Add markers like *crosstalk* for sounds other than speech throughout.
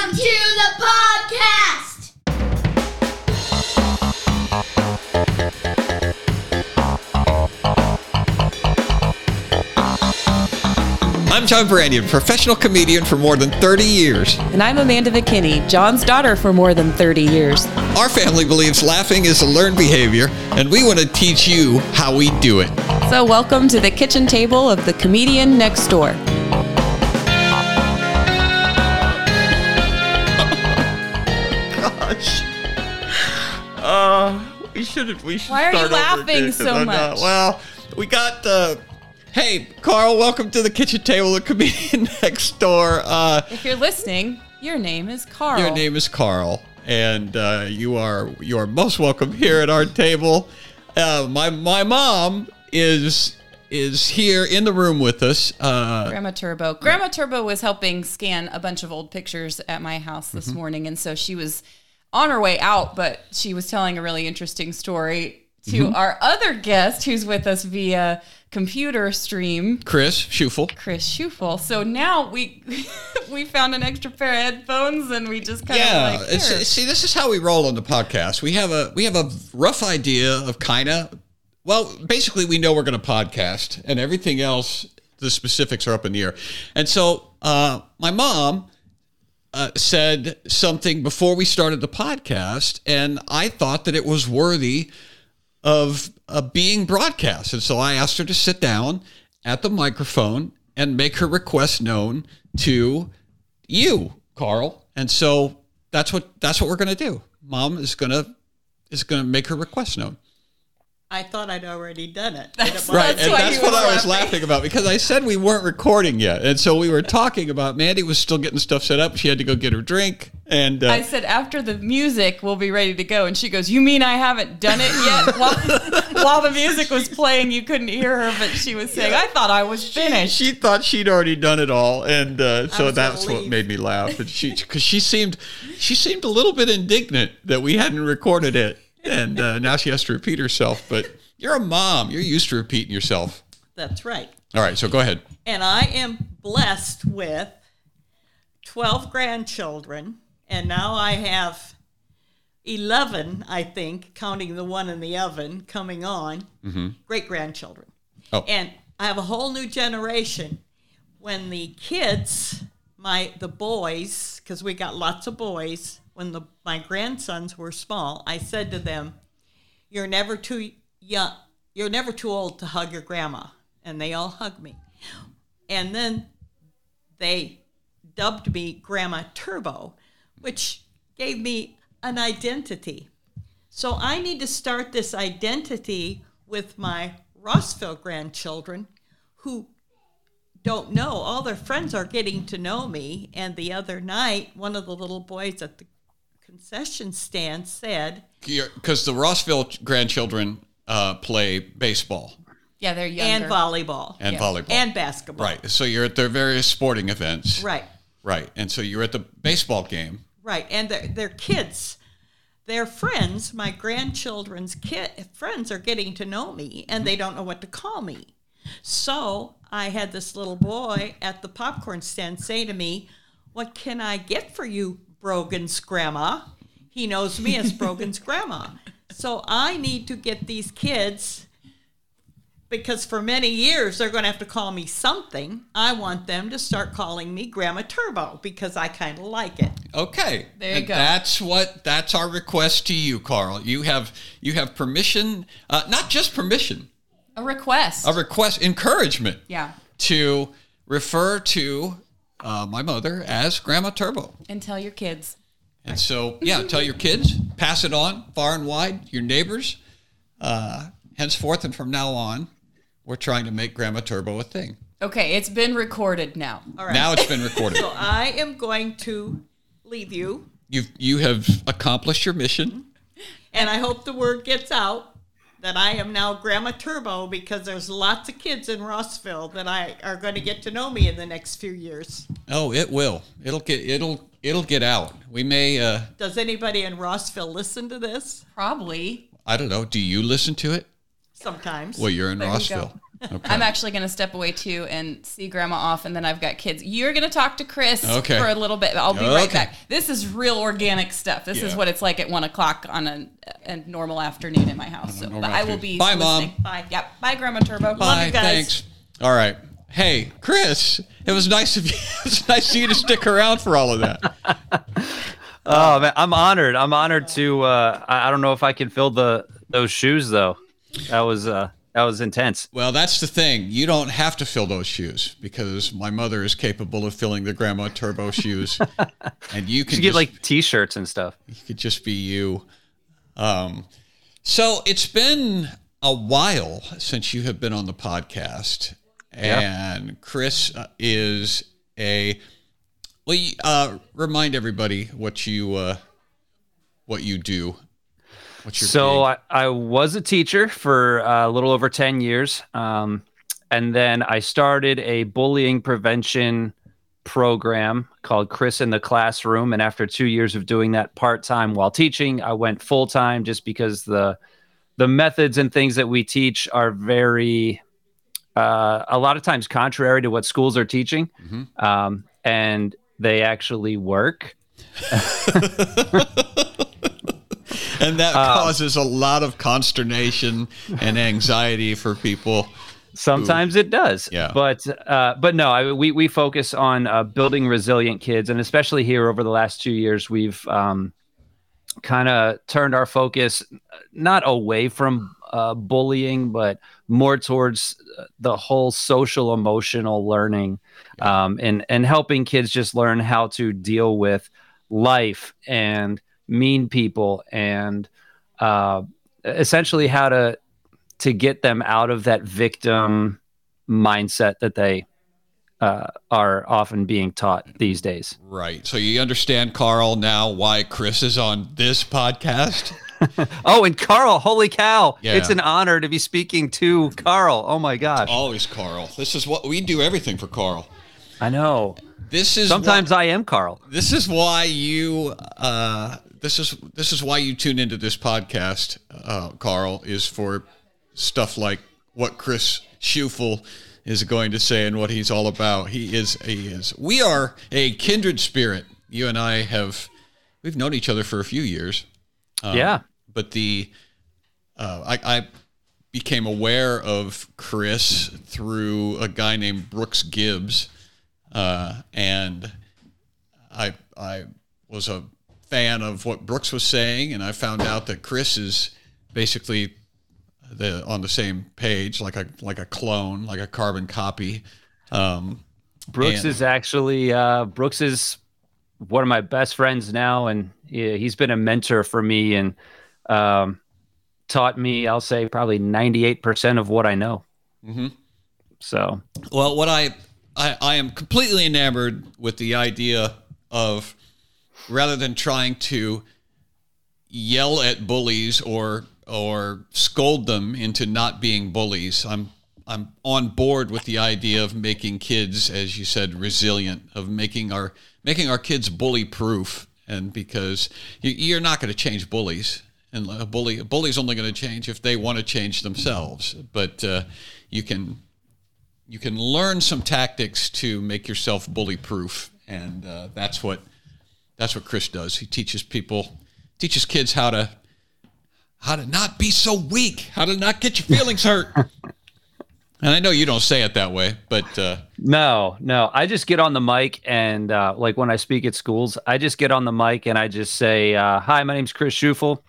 Welcome to the podcast. I'm John Branyan, professional comedian for more than 30 years. And I'm Amanda McKinney, John's daughter for more than 30 years. Our family believes laughing is a learned behavior, and we want to teach you how we do it. So, welcome to the kitchen table of the comedian next door. We should we should Why are you laughing so I'm not- much? well, we got uh Hey, Carl, welcome to the kitchen table of comedian *laughs* next door. Uh If you're listening, your name is Carl. Your name is Carl, and uh, you are you are most welcome here at our table. Uh, my my mom is is here in the room with us. Uh, Grandma Turbo. Grandma Turbo was helping scan a bunch of old pictures at my house Mm-hmm. this morning, and so she was on her way out, but she was telling a really interesting story to Mm-hmm. our other guest who's with us via computer stream. Chris Scheufele. Chris Scheufele. So now we *laughs* we found an extra pair of headphones and we just kind Yeah, of like see, this is how we roll on the podcast. We have a we have a rough idea of kind of well, basically, we know we're going to podcast, and everything else, the specifics are up in the air. And so, uh, my mom uh, said something before we started the podcast, and I thought that it was worthy of uh, being broadcast. And so I asked her to sit down at the microphone and make her request known to you, Carl. And so that's what that's what we're going to do. Mom is going to is going to make her request known. I thought I'd already done it. That's Right, That's and that's what I was laughing. laughing about because I said we weren't recording yet, and so we were talking about Mandy was still getting stuff set up. She had to go get her drink, and uh, I said after the music we'll be ready to go, and she goes, "You mean I haven't done it yet?" *laughs* while, while the music was playing, you couldn't hear her, but she was saying, "I thought I was finished." She thought she'd already done it all, and uh, so was gonna that's what made me laugh. And she, *laughs* because she seemed, she seemed a little bit indignant that we hadn't recorded it, and uh, now she has to repeat herself. But you're a mom; you're used to repeating yourself. That's right. All right, so go ahead. And I am blessed with 12 grandchildren. And now I have 11, I think, counting the one in the oven coming on, great grandchildren. Oh. And I have a whole new generation. When the kids, my the boys, because we got lots of boys, when the my grandsons were small, I said to them, "You're never too young. You're never too old to hug your grandma." And they all hugged me. And then they dubbed me Grandma Turbo, which gave me an identity. So I need to start this identity with my Rossville grandchildren who don't know. All their friends are getting to know me. And the other night, one of the little boys at the concession stand said, Because the Rossville grandchildren uh, play baseball yeah, they're younger. and volleyball and Yeah. volleyball, and basketball. right? So you're at their various sporting events, Right. Right, and so you're at the baseball game. Right, and their, their kids, their friends, my grandchildren's kid friends are getting to know me, and they don't know what to call me. So I had this little boy at the popcorn stand say to me, "What can I get for you, Brogan's grandma?" He knows me as Brogan's *laughs* grandma. So I need to get these kids because for many years they're going to have to call me something. I want them to start calling me Grandma Turbo because I kind of like it. Okay, There you and go. That's what that's our request to you, Carl. You have you have permission, uh, not just permission, a request. a request, encouragement yeah, to refer to uh, my mother as Grandma Turbo. and tell your kids. And so, yeah, tell your kids, pass it on far and wide, your neighbors. Uh, henceforth and from now on, we're trying to make Grandma Turbo a thing. Okay, it's been recorded now. All right. Now it's been recorded. *laughs* so I am going to leave you, You've you have accomplished your mission. and I hope the word gets out that I am now Grandma Turbo because there's lots of kids in Rossville that I are going to get to know me in the next few years. Oh, it will. It'll get it'll it'll get out. We may uh Does anybody in Rossville listen to this? Probably. I don't know. Do you listen to it? Sometimes. Well, you're in There you Rossville. go. I'm actually going to step away too and see grandma off, and then I've got kids. You're going to talk to Chris Okay. for a little bit. I'll be right back. This is real organic stuff. This is what it's like at one o'clock on a, a normal afternoon in my house. So, but I will be. Bye, Mom. Bye. Yep. Bye, Grandma Turbo. Bye. you guys. Thanks. All right. Hey, Chris, it was nice of you. *laughs* It's nice of you to stick around for all of that. *laughs* Oh man, I'm honored. I'm honored to. Uh, I, I don't know if I can fill the those shoes though. That was uh, that was intense. Well, that's the thing. You don't have to fill those shoes because my mother is capable of filling the grandma turbo shoes, *laughs* and you You can should get just, like T-shirts and stuff. you could just be you. Um, so it's been a while since you have been on the podcast, and Chris uh, is a. Well, uh, remind everybody what you uh, what you do. So? I, I was a teacher for uh, a little over 10 years. Um, and then I started a bullying prevention program called Chris in the Classroom. And after two years of doing that part time while teaching, I went full time just because the the methods and things that we teach are very uh, a lot of times contrary to what schools are teaching. Um, and they actually work. *laughs* *laughs* and that uh, causes a lot of consternation and anxiety for people. Sometimes it does. Yeah. But uh, but no, I, we we focus on uh, building resilient kids, and especially here over the last two years, we've um, kind of turned our focus not away from uh, bullying, but more towards uh, the whole social emotional learning, um, and and helping kids just learn how to deal with life and mean people and uh, essentially how to to get them out of that victim mindset that they uh, are often being taught these days. Right. So you understand, Carl, now why Chris is on this podcast? *laughs* *laughs* Oh, and Carl, holy cow. Yeah. It's an honor to be speaking to Carl. Oh my gosh. Always Carl. This is what we do everything for Carl. I know. This is Sometimes why, I am Carl. this is why you uh, this is this is why you tune into this podcast, uh, Carl, is for stuff like what Chris Scheufele is going to say and what he's all about. He is he is we are a kindred spirit. You and I have we've known each other for a few years. Um, yeah. but the uh, I, I became aware of Chris through a guy named Brooks Gibbs, uh, and I I was a fan of what Brooks was saying, and I found out that Chris is basically the on the same page, like a like a clone, like a carbon copy. Um, Brooks and- is actually uh, Brooks is one of my best friends now, and yeah, he's been a mentor for me and um, taught me. I'll say probably ninety eight percent of what I know. Mhm. So Well, what I, I I am completely enamored with the idea of rather than trying to yell at bullies or or scold them into not being bullies. I'm I'm on board with the idea of making kids, as you said, resilient, of making our making our kids bully proof, and because you, you're not going to change bullies, and a bully a bully's only going to change if they want to change themselves. But uh, you can you can learn some tactics to make yourself bully proof, and uh, that's what that's what Chris does. He teaches people teaches kids how to how to not be so weak, how to not get your feelings hurt. *laughs* and I know you don't say it that way, but uh, No, no. I just get on the mic and uh, like when I speak at schools, I just get on the mic and I just say, uh, "Hi, my name's Chris Scheufele.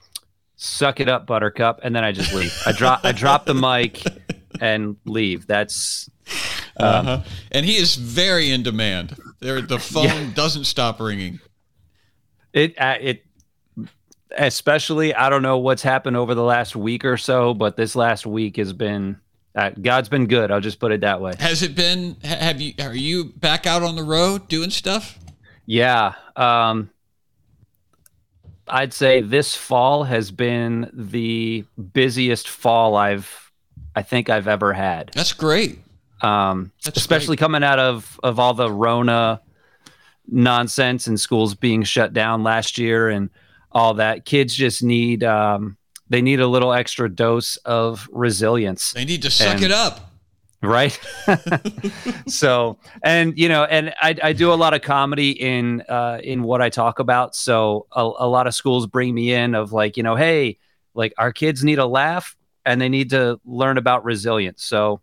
Suck it up, Buttercup," and then I just leave. I drop, I drop the mic and leave. That's uh and he is very in demand. There, the phone doesn't stop ringing. It. Uh, it especially. I don't know what's happened over the last week or so, but this last week has been. Uh, God's been good. I'll just put it that way. Has it been? Have you? Are you back out on the road doing stuff? Yeah. Um, I'd say this fall has been the busiest fall I've, I think I've ever had. That's great. Um, That's especially great. coming out of of all the Rona nonsense and schools being shut down last year and all that. Kids just need um, they need a little extra dose of resilience. They need to suck And- it up. right *laughs* so and you know and I, I do a lot of comedy in uh in what i talk about so a, a lot of schools bring me in of like you know hey like our kids need a laugh and they need to learn about resilience so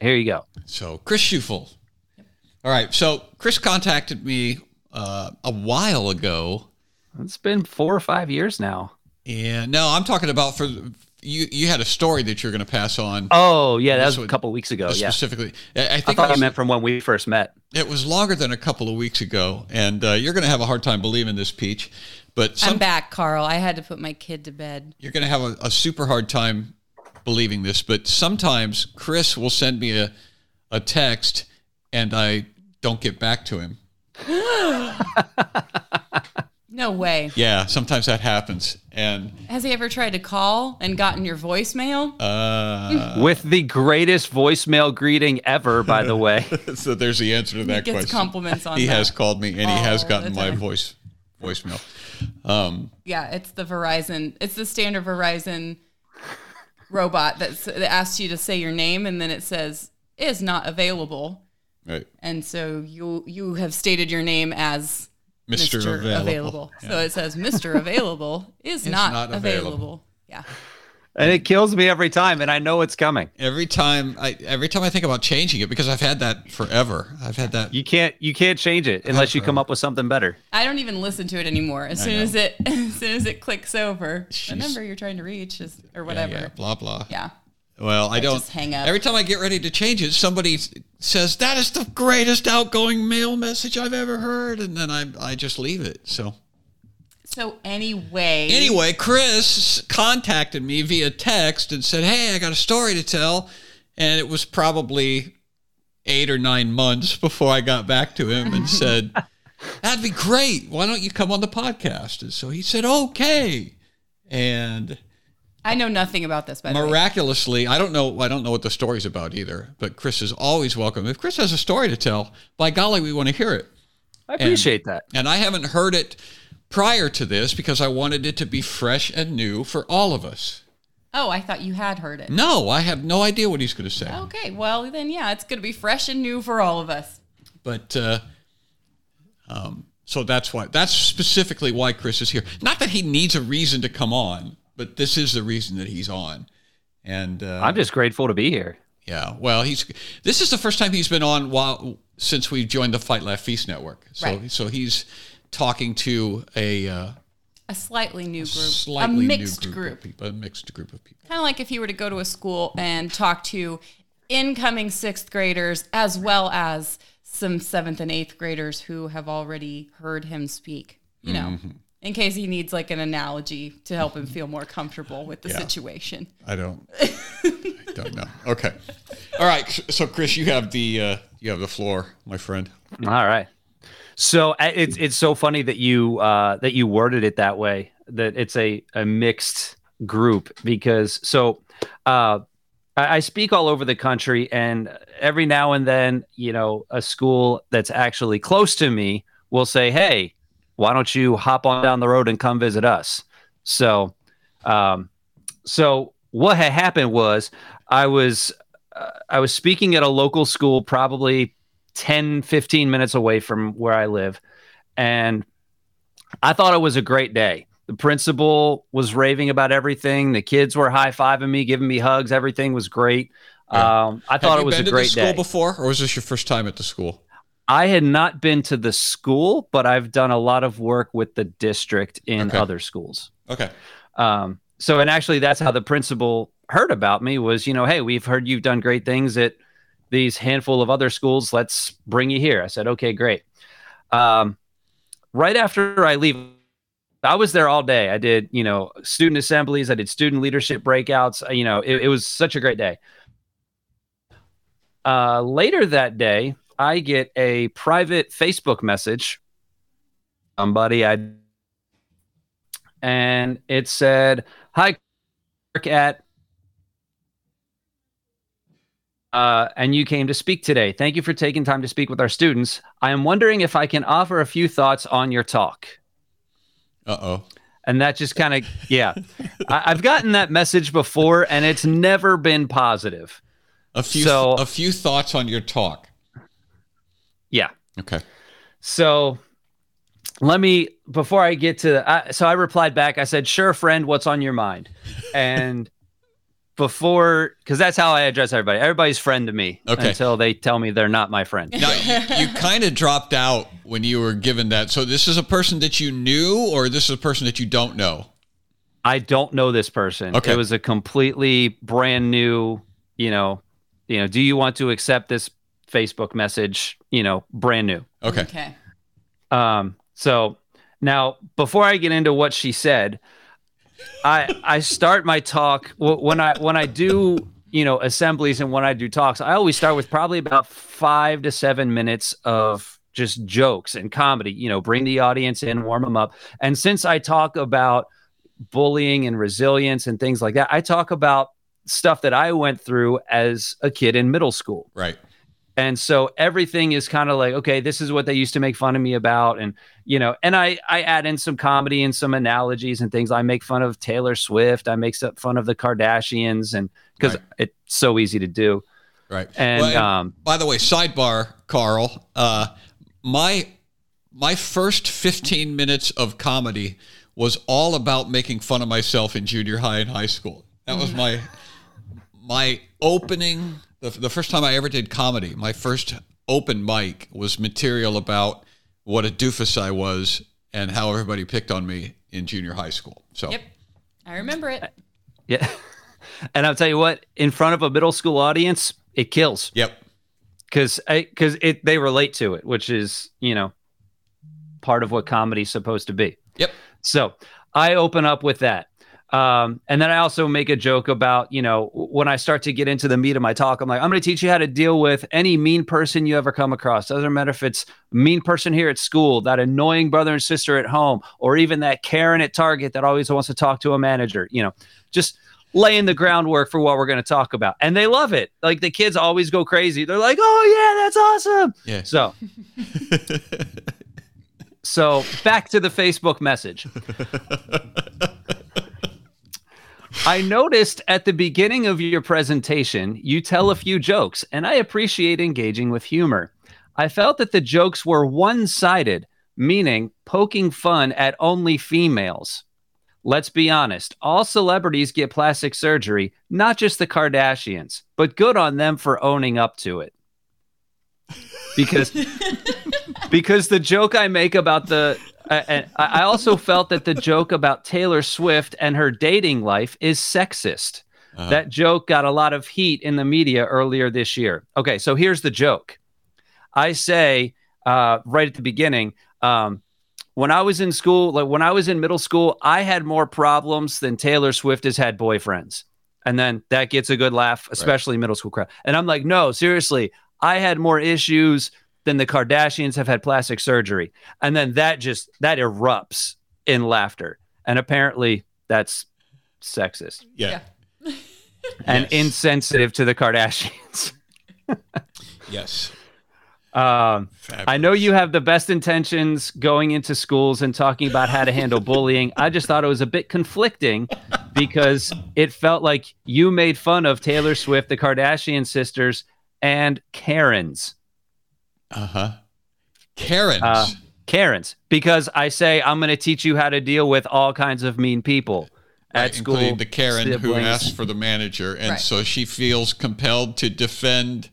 here you go So Chris Scheufele. All right. So Chris contacted me uh, a while ago. it's been four or five years now Yeah. no, I'm talking about for you. You had a story that you're going to pass on. oh yeah that This was a would- couple weeks ago yeah specifically. I, I i think thought it you was, meant from when we first met it was longer than a couple of weeks ago, and uh, you're going to have a hard time believing this, Peach. But some, I'm back, Carl. I had to put my kid to bed. you're going to have a, a super hard time believing this. But sometimes Chris will send me a a text, and I don't get back to him. *laughs* No way. Yeah, sometimes that happens, and Has he ever tried to call and gotten your voicemail? uh, *laughs* with the greatest voicemail greeting ever by the way *laughs* so there's the answer to that he gets question. compliments on he that. has called me, and he has gotten my voice voicemail. Um, Yeah, it's the Verizon. It's the standard Verizon robot that's, that asks you to say your name and then it says is not available. Right, And so you you have stated your name as Mr. Mr. Available. Available. Yeah. So it says Mr. Available is not, not available. available. Yeah. and it kills me every time and i know it's coming every time I every time I think about changing it because I've had that forever. I've had that. You can't you can't change it unless you come up with something better. I don't even listen to it anymore. As soon know. as it *laughs* as soon as it clicks over, Jeez. the number you're trying to reach is or whatever. yeah, Yeah. blah blah. Well, I don't. just hang up. Every time I get ready to change it, somebody says that is the greatest outgoing mail message I've ever heard, and then I I just leave it. So So anyway, anyway, Chris contacted me via text and said, "Hey, I got a story to tell," and it was probably eight or nine months before I got back to him and said, *laughs* "That'd be great. Why don't you come on the podcast?" And so he said, "Okay," and. I know nothing about this. By the way, miraculously i don't know i don't know what the story's about either but chris is always welcome if chris has a story to tell by golly we want to hear it I appreciate that. and i haven't heard it prior to this because i wanted it to be fresh and new for all of us oh, I thought you had heard it. no i have no idea what he's going to say Okay, well then, yeah, it's going to be fresh and new for all of us. but uh um so that's why that's specifically why chris is here not that he needs a reason to come on but this is the reason that he's on and uh I'm just grateful to be here. Yeah, well, he's this is the first time he's been on while since we've joined the Fight Laugh Feast network. So Right. so he's talking to a uh, A slightly new group, slightly a mixed new group, group. of people, a mixed group of people. Kind of like if you were to go to a school and talk to incoming sixth graders as well as some seventh and eighth graders who have already heard him speak. You know, Mm-hmm. In case he needs like an analogy to help him feel more comfortable with the Yeah. situation. I don't *laughs* I don't know. Okay, all right. So Chris, you have the uh, you have the floor, my friend. All right. So it's it's so funny that you uh, that you worded it that way. That it's a a mixed group because so uh, I, I speak all over the country, and every now and then, you know, a school that's actually close to me will say, "Hey, why don't you hop on down the road and come visit us?" So, um, so what had happened was I was uh, I was speaking at a local school, probably 10, 15 minutes away from where I live. And I thought it was a great day. The principal was raving about everything. The kids were high fiving me, giving me hugs. Everything was great. Yeah. Um, I Have thought it was been a to great school day. before, or was this your first time at the school? I had not been to the school, but I've done a lot of work with the district in Okay. other schools. Okay, Um, so, and actually, that's how the principal heard about me was, you know, hey, we've heard you've done great things at these handful of other schools. Let's bring you here. I said, okay, great. Um, right after I leave, I was there all day. I did, you know, student assemblies. I did student leadership breakouts. You know, it, it was such a great day. Uh, later that day, I get a private Facebook message. Somebody I and it said, "Hi, Kirk at." Uh, and you came to speak today. Thank you for taking time to speak with our students. I am wondering if I can offer a few thoughts on your talk. uh oh. And that just kind of, yeah. I, I've gotten that message before, and it's never been positive. A few So- a few thoughts on your talk. Yeah. Okay. So let me before I get to I, so I replied back. I said, "Sure, friend, what's on your mind?" And *laughs* before because that's how I address everybody. Everybody's friend to me Okay. until they tell me they're not my friend. Now *laughs* you, you kind of dropped out when you were given that. So this is a person that you knew, or this is a person that you don't know. I don't know this person. Okay. It was a completely brand new, you know, you know, do you want to accept this Facebook message, you know, brand new. Okay. Okay. Um, so now before I get into what she said, I I start my talk when I when I do you know assemblies and when I do talks, I always start with probably about five to seven minutes of just jokes and comedy. You know, bring the audience in, warm them up. And since I talk about bullying and resilience and things like that, I talk about stuff that I went through as a kid in middle school. Right. And so everything is kind of like, okay, this is what they used to make fun of me about. And, you know, and I, I add in some comedy and some analogies and things. I make fun of Taylor Swift. I make fun of the Kardashians and because Right. it's so easy to do. Right. And, Well, um, by the way, sidebar, Carl. Uh, my my first fifteen minutes of comedy was all about making fun of myself in junior high and high school. That was my my opening. The, the first time I ever did comedy, my first open mic was material about what a doofus I was and how everybody picked on me in junior high school. So Yep. I remember it. yeah. *laughs* and I'll tell you what, in front of a middle school audience, it kills yep. because because it they relate to it, which is you know part of what comedy's supposed to be. Yep. So I open up with that. Um, and then I also make a joke about, you know, when I start to get into the meat of my talk, I'm like, I'm going to teach you how to deal with any mean person you ever come across. Doesn't matter if it's mean person here at school, that annoying brother and sister at home, or even that Karen at Target that always wants to talk to a manager, you know, just laying the groundwork for what we're going to talk about. And they love it. Like the kids always go crazy. They're like, oh, yeah, that's awesome. Yeah. So, *laughs* so back to the Facebook message. *laughs* I noticed at the beginning of your presentation, you tell a few jokes, and I appreciate engaging with humor. I felt that the jokes were one sided, meaning poking fun at only females. Let's be honest, all celebrities get plastic surgery, not just the Kardashians, but good on them for owning up to it. Because *laughs* because the joke I make about the I I also felt that the joke about Taylor Swift and her dating life is sexist. That joke got a lot of heat in the media earlier this year. Okay, so here's the joke. I say uh, right at the beginning, um, when I was in school, like when I was in middle school, I had more problems than Taylor Swift has had boyfriends. And then that gets a good laugh, especially middle school crowd. And I'm like, no, seriously, I had more issues than the Kardashians have had plastic surgery. And then that just that erupts in laughter. And apparently that's sexist Yeah. *laughs* and Yes. insensitive to the Kardashians. *laughs* Yes. Um, I know you have the best intentions going into schools and talking about how to handle bullying. I just thought it was a bit conflicting because it felt like you made fun of Taylor Swift, the Kardashian sisters, and Karens. Uh huh. Karens. Uh, Karens, because I say I'm going to teach you how to deal with all kinds of mean people at Right, school. including the Karen who siblings. asked for the manager, and Right. so she feels compelled to defend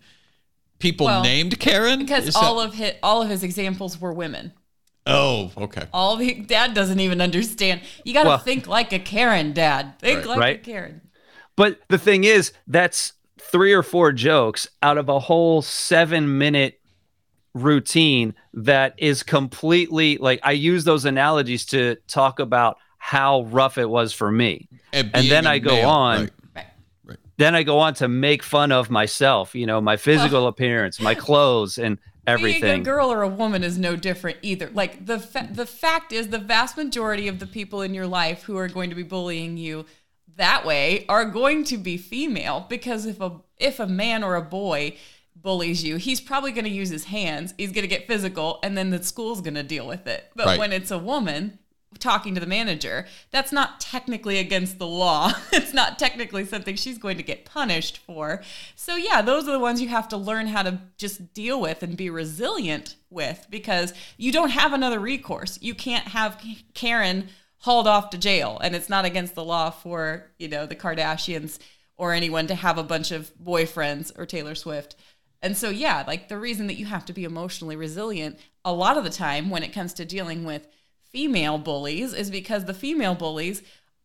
people Well, named Karen. Because Is all that- of his all of his examples were women. oh, okay, All of his, dad doesn't even understand. You got to Well- think like a Karen, dad. Think Right. like Right. a Karen. But the thing is, that's three or four jokes out of a whole seven minute routine that is completely like I use those analogies to talk about how rough it was for me. and, and then I go male, on. right. Then I go on to make fun of myself, you know, my physical appearance, my clothes, and Being a girl or a woman is no different either. Like the fa- the fact is, the vast majority of the people in your life who are going to be bullying you that way are going to be female because if a if a man or a boy bullies you, he's probably going to use his hands. He's going to get physical, and then the school's going to deal with it. But Right. when it's a woman, talking to the manager. That's not technically against the law. *laughs* it's not technically something she's going to get punished for. So, yeah, those are the ones you have to learn how to just deal with and be resilient with because you don't have another recourse. You can't have Karen hauled off to jail and it's not against the law for, you know, the Kardashians or anyone to have a bunch of boyfriends or Taylor Swift. And so, yeah, like the reason that you have to be emotionally resilient a lot of the time when it comes to dealing with female bullies is because the female bullies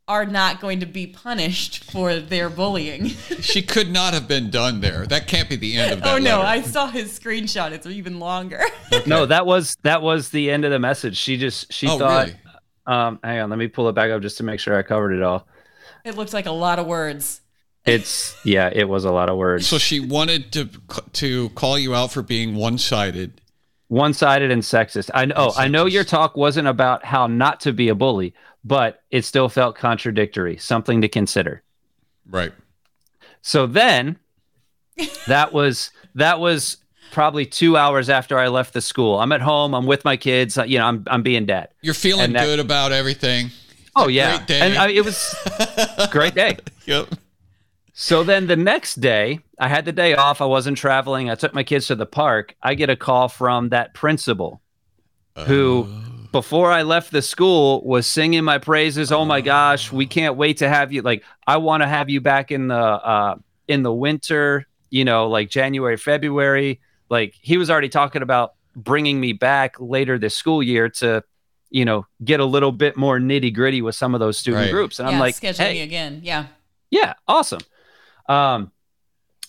are not going to be punished for their bullying. *laughs* she could not have been done there. That can't be the end of that. oh no, letter. I saw his screenshot. It's even longer. *laughs* No, that was that was the end of the message. She just she Oh, thought. really? Um, hang on, let me pull it back up just to make sure I covered it all. it looks like a lot of words. It's yeah, it was a lot of words. So she wanted to to call you out for being one sided. one-sided and sexist. I know. I know your talk wasn't about how not to be a bully, but it still felt contradictory. Something to consider. Right. So then, that was that was probably two hours after I left the school. I'm at home. I'm with my kids. uh, You know, I'm I'm being dad. You're feeling that- good about everything. Oh yeah, great day. and I, it was *laughs* great day. Yep. So then the next day, I had the day off. I wasn't traveling. I took my kids to the park. I get a call from that principal who, before I left the school, was singing my praises. Oh my gosh, we can't wait to have you. Like, I want to have you back in the uh, in the winter. You know, like January, February. Like he was already talking about bringing me back later this school year to, you know, get a little bit more nitty gritty with some of those student Right. groups. And yeah, I'm like, scheduling hey, again. Yeah. yeah, awesome. Um,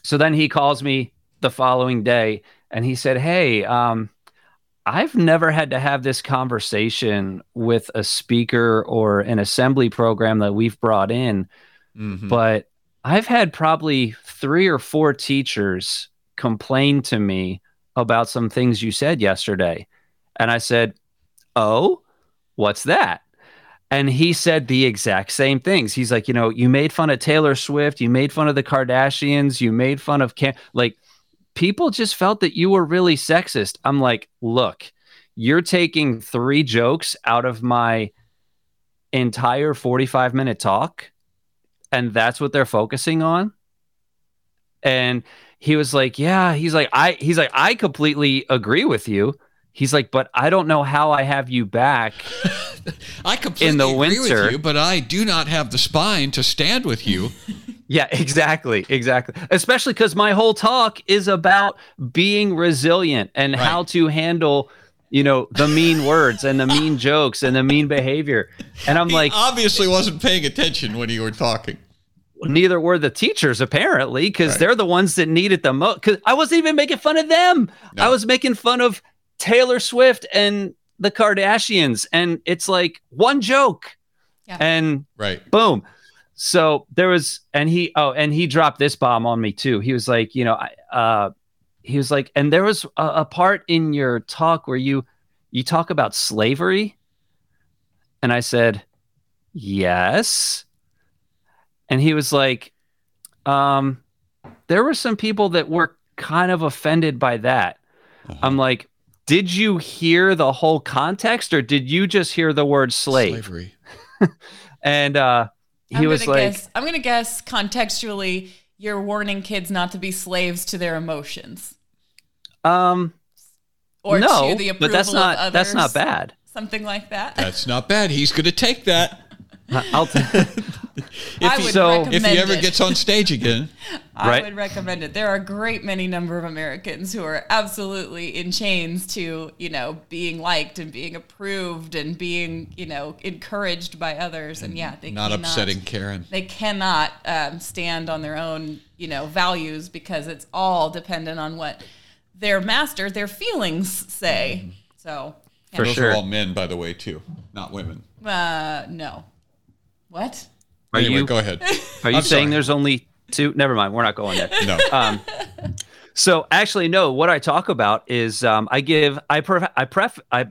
so then he calls me the following day and he said, Hey, um, I've never had to have this conversation with a speaker or an assembly program that we've brought in, Mhm. but I've had probably three or four teachers complain to me about some things you said yesterday. And I said, Oh, what's that? And he said the exact same things. He's like, you know, you made fun of Taylor Swift, you made fun of the Kardashians, you made fun of Cam. Like, people just felt that you were really sexist. I'm like, look, you're taking three jokes out of my entire 45 minute talk, and that's what they're focusing on. And he was like, yeah, he's like, I, he's like, I completely agree with you. He's like, but I don't know how I have you back *laughs* I completely in the agree winter- with you, but I do not have the spine to stand with you. *laughs* Yeah, exactly. Exactly. Especially because my whole talk is about being resilient and Right. how to handle, you know, the mean words and the mean *laughs* jokes and the mean behavior. And I'm like, obviously wasn't paying attention when you were talking. neither were the teachers, apparently, because Right. they're the ones that need it the most. Because I wasn't even making fun of them. No. I was making fun of Taylor Swift and the Kardashians. And it's like one joke. Yeah. And Right. boom so there was and he oh and he dropped this bomb on me too he was like you know I, uh he was like and there was a, a part in your talk where you you talk about slavery and i said yes and he was like um there were some people that were kind of offended by that i'm like did you hear the whole context or did you just hear the word slave Slavery. *laughs* and uh he I'm was gonna like guess, I'm gonna guess contextually, you're warning kids not to be slaves to their emotions um or no to the approval but that's not of others. that's not bad Something like that. That's not bad. He's going to take that. I'll t- *laughs* If I he, would so- recommend if he ever it. gets on stage again, *laughs* I Right. would recommend it. There are a great many number of Americans who are absolutely in chains to, you know, being liked and being approved and being, you know, encouraged by others. And yeah, they not cannot, upsetting Karen. They cannot um, stand on their own, you know, values because it's all dependent on what their master, their feelings say. So, For Those sure. are all men, by the way, too, not women. uh, no. What? Are anyway, you go ahead. *laughs* are you I'm saying sorry. there's only two never mind we're not going there No. *laughs* um so actually no what i talk about is um i give i pref i pref i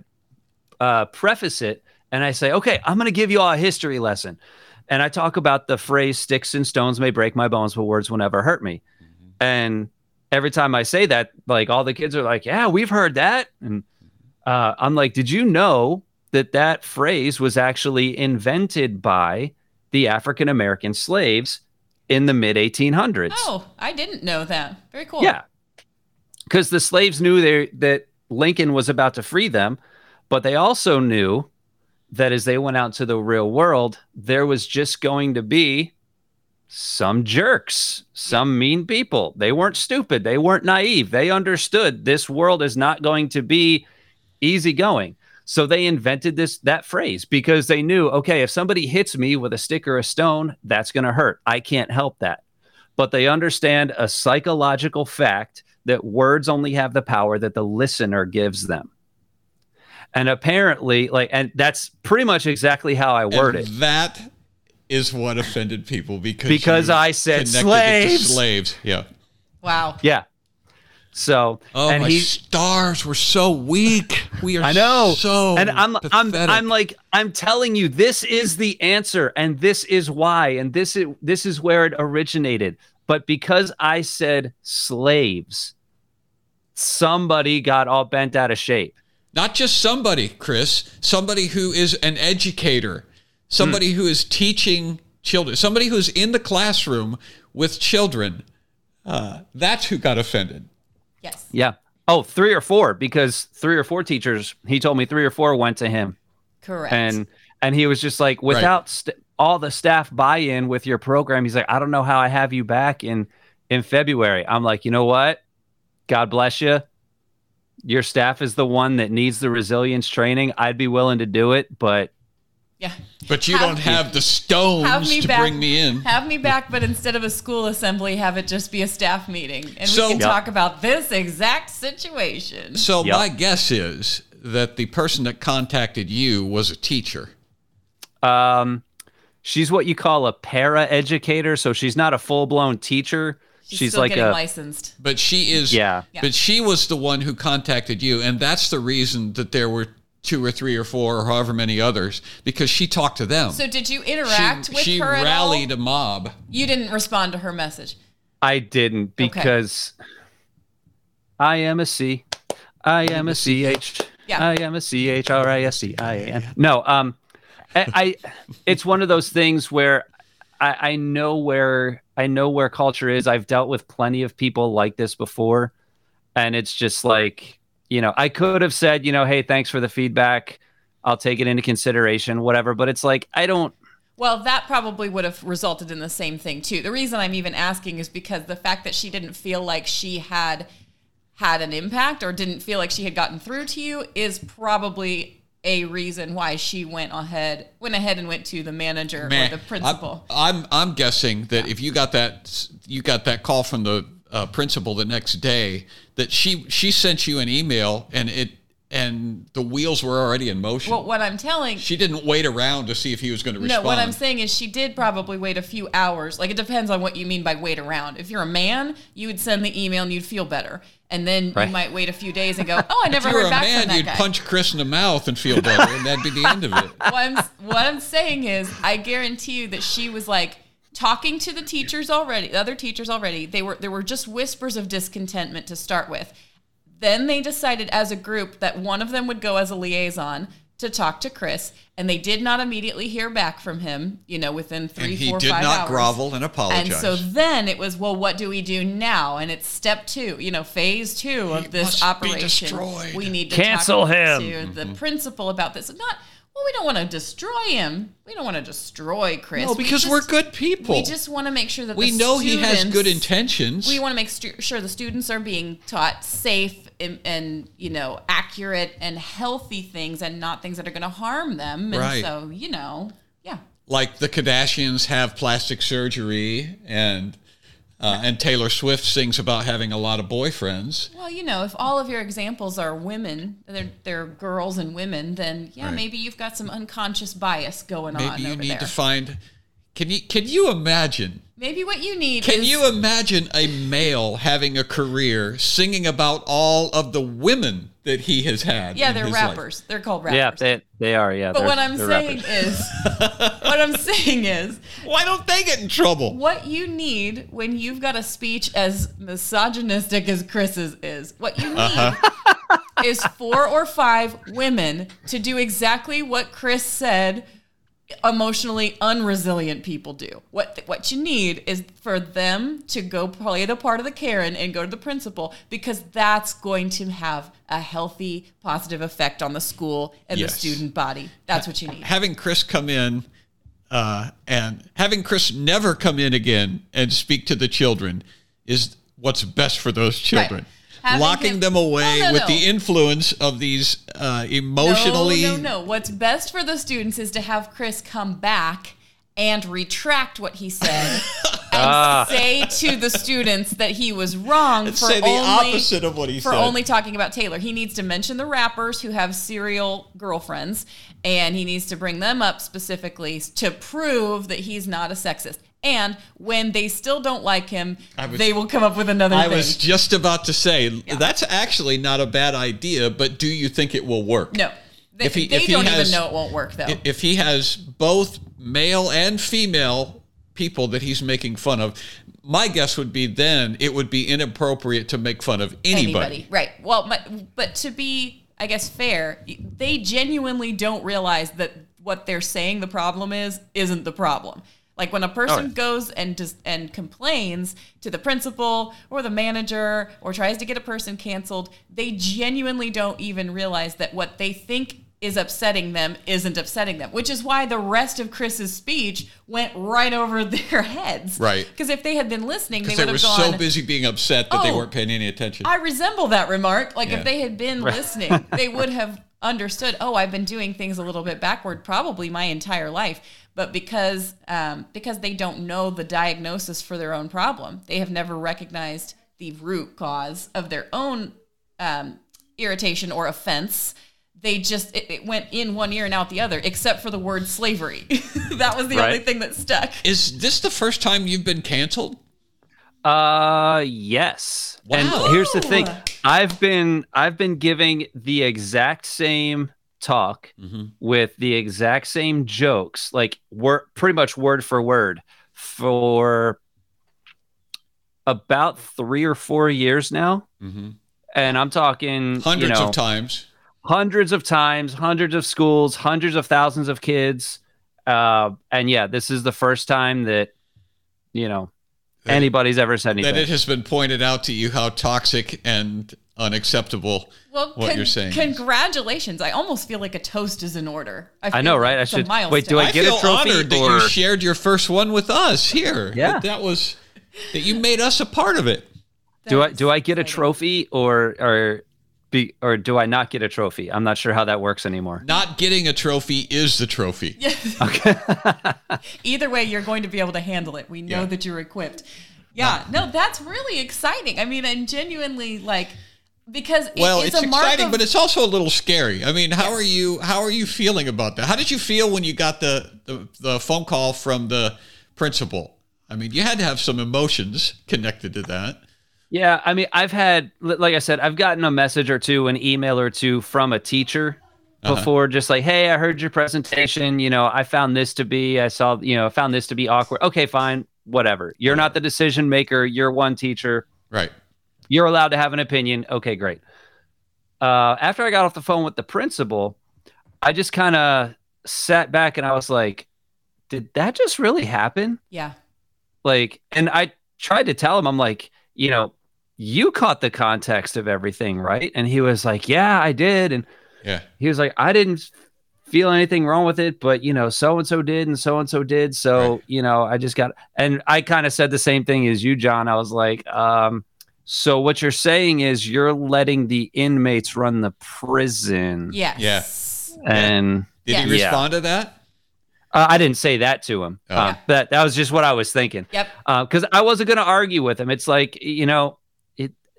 uh preface it and i say okay i'm going to give you all a history lesson and i talk about the phrase sticks and stones may break my bones but words will never hurt me and every time i say that like all the kids are like yeah we've heard that and uh, i'm like did you know that that phrase was actually invented by the African American slaves in the mid 1800s. Oh, I didn't know that. Very cool. Yeah. Because the slaves knew they, that Lincoln was about to free them, but they also knew that as they went out to the real world, there was just going to be some jerks, some mean people. They weren't stupid. They weren't naive. They understood this world is not going to be easygoing. So they invented this that phrase because they knew, okay, if somebody hits me with a stick or a stone, that's going to hurt. I can't help that. But they understand a psychological fact that words only have the power that the listener gives them. And apparently, like, and that's pretty much exactly how I worded. And that is what offended people because Because I said connected it to slaves. slaves. Yeah. Wow. Yeah. So, Oh, and my he, stars were so weak. We *laughs* are I know. so and I'm I'm. I'm like I'm telling you this is the answer and this is why and this is this is where it originated. But because I said slaves, somebody got all bent out of shape. not just somebody, Chris, somebody who is an educator, somebody who is teaching children, somebody who's in the classroom with children. Uh, that's who got offended. Yes. Yeah. Oh, three or four because three or four teachers. He told me three or four went to him, Correct. and and he was just like, without st- all the staff buy-in with your program, he's like, I don't know how I have you back in in February. I'm like, you know what? God bless you. Your staff is the one that needs the resilience training. I'd be willing to do it, but yeah. But you Have- don't have the stones Have me to back. bring me in. Have me back, but instead of a school assembly, have it just be a staff meeting, and So- we can Yep. talk about this exact situation. So Yep. my guess is that the person that contacted you was a teacher. um, she's what you call a para educator. So she's not a full-blown teacher. She's, She's, still like getting a licensed. But she is Yeah. Yeah. But she was the one who contacted you, and that's the reason that there were two or three or four or however many others because she talked to them. So did you interact she with she her at rallied all? a mob. You didn't respond to her message. I didn't because I am a C. I am a C H. Yeah. I am a C H R I S C I A N. No, um, I, I, it's one of those things where I, I know where I know where culture is. I've dealt with plenty of people like this before, and it's just like you know, I could have said, you know, hey, thanks for the feedback. I'll take it into consideration, whatever. But it's like I don't. Well, that probably would have resulted in the same thing too. The reason I'm even asking is because the fact that she didn't feel like she had had an impact or didn't feel like she had gotten through to you is probably a reason why she went ahead went ahead and went to the manager Man, or the principal. I'm, I'm I'm guessing that if you got that you got that call from the uh, principal the next day that she she sent you an email and it and the wheels were already in motion. well, what I'm telling she didn't wait around to see if he was going to respond. No, what I'm saying is she did probably wait a few hours. Like it depends on what you mean by wait around. If you're a man, you would send the email and you'd feel better. And then Right. you might wait a few days and go, "Oh, I never if you were heard a back man, from that you'd guy." punch Chris in the mouth and feel better, and that'd be the end of it. *laughs* what I'm what I'm saying is, I guarantee you that she was like talking to the teachers already, the other teachers already. They were there were just whispers of discontentment to start with. Then they decided as a group that one of them would go as a liaison to talk to Chris, and they did not immediately hear back from him. You know, within three, And he did not hours. grovel and apologize. And so then it was, well, what do we do now? And it's step two, you know, phase two of this must be operation. destroyed. We need to Cancel talk him. to Mm-hmm. the principal about this. Not, well, we don't want to destroy him. We don't want to destroy Chris. no, We because just- we're good people. We just want to make sure that we the know he has good intentions. We want to make stu- sure the students are being taught safe and, and you know accurate and healthy things, and not things that are going to harm them. And Right. so you know, yeah. like the Kardashians have plastic surgery, and uh, and Taylor Swift sings about having a lot of boyfriends. Well, you know, if all of your examples are women, they're, they're girls and women, then yeah, Right. maybe you've got some unconscious bias going on Maybe you need there. to find. Can you can you imagine? maybe what you need Can is you imagine a male having a career singing about all of the women that he has had? yeah, in they're his life? rappers. They're called rappers. Yeah, they they are. Yeah. but what I'm saying rappers. is, *laughs* what I'm saying is, Why don't they get in trouble? what you need when you've got a speech as misogynistic as Chris's is, what you need Uh-huh. is four or five women to do exactly what Chris said emotionally unresilient people do. What what you need is for them to go play the part of the Karen and go to the principal because that's going to have a healthy positive effect on the school and Yes. the student body. That's what you need. having Chris come in uh, and having Chris never come in again and speak to the children is what's best for those children. Having Locking him- them away No, no, with no. the influence of these uh, emotionally. No, no, no. What's best for the students is to have Chris come back and retract what he said *laughs* and say to the students that he was wrong for say the only, opposite of what he for said. only talking about Taylor. He needs to mention the rappers who have serial girlfriends and he needs to bring them up specifically to prove that he's not a sexist. And when they still don't like him, was- they will come up with another I thing. was just about to say that's actually not a bad idea, but do you think it will work? no. They, If he- they if don't has- even know it won't work though. If he has both male and female people that he's making fun of, my guess would be then it would be inappropriate to make fun of anybody. Right. Well, but, but to be, I guess, fair, they genuinely don't realize that what they're saying the problem is isn't the problem. Like when a person yeah. goes and just and complains to the principal or the manager or tries to get a person canceled, they genuinely don't even realize that what they think is upsetting them isn't upsetting them, which is why the rest of Chris's speech went right over *laughs* their heads. Right. Because if they had been listening, they Because would they have were gone. so busy being upset that they Oh. weren't paying any attention. I resemble that remark. Like Yeah. if they had been *laughs* listening, they would have understood. Oh, I've been doing things a little bit backward, probably my entire life. But because um, because they don't know the diagnosis for their own problem, they have never recognized the root cause of their own um, irritation or offense. They just it, it went in one ear and out the other, except for the word slavery. *laughs* that was the only thing that stuck. Is this the first time you've been canceled? Uh yes. Wow. And here's the thing. I've been I've been giving the exact same talk with the exact same jokes, like word pretty much word for word for about 3 or 4 years now. And I'm talking Hundreds you know, of times. Hundreds of times, hundreds of schools, hundreds of thousands of kids. Uh, and yeah, this is the first time that you know That- anybody's ever said That anything. it has been pointed out to you how toxic and unacceptable Well, what con- you're saying. Congratulations! I almost feel like a toast is in order. I feel know, like right? I it's a should- wait, do I I get a feel trophy honored that or- you shared your first one with us here. Yeah. That, that was that you made us a part of it. do I do I get a trophy or or be or do I not get a trophy? I'm not sure how that works anymore. Not getting a trophy is the trophy. *laughs* *laughs* Either way, you're going to be able to handle it. We know Yeah. that you're equipped. Yeah, no, that's really exciting. I mean, and genuinely like because it- Well, it's, it's, a mark exciting, of, but it's also a little scary. I mean, how are you? How are you feeling about that? How did you feel when you got the, the the phone call from the principal? I mean, you had to have some emotions connected to that. Yeah, I mean, I've had, like I said, I've gotten a message or two, an email or two from a teacher Uh-huh. before, just like, hey, I heard your presentation. You know, I found this to be, I saw, you know, I found this to be awkward. Okay, fine, whatever. You're not the decision maker. You're one teacher. Right. You're allowed to have an opinion. Okay, great. Uh, after I got off the phone with the principal, I just kind of sat back and I was like, did that just really happen? yeah, like and i tried to tell him i'm like you know you caught the context of everything right and he was like yeah i did and Yeah. he was like i didn't feel anything wrong with it but you know so and so did and so and so did so Right. you know i just got and i kind of said the same thing as you john i was like um so what you're saying is you're letting the inmates run the prison yes, and Did he Yeah. respond to that? uh, i didn't say that to him Oh. uh, that that was just what i was thinking yep. because I wasn't going to argue with him. It's like you know, it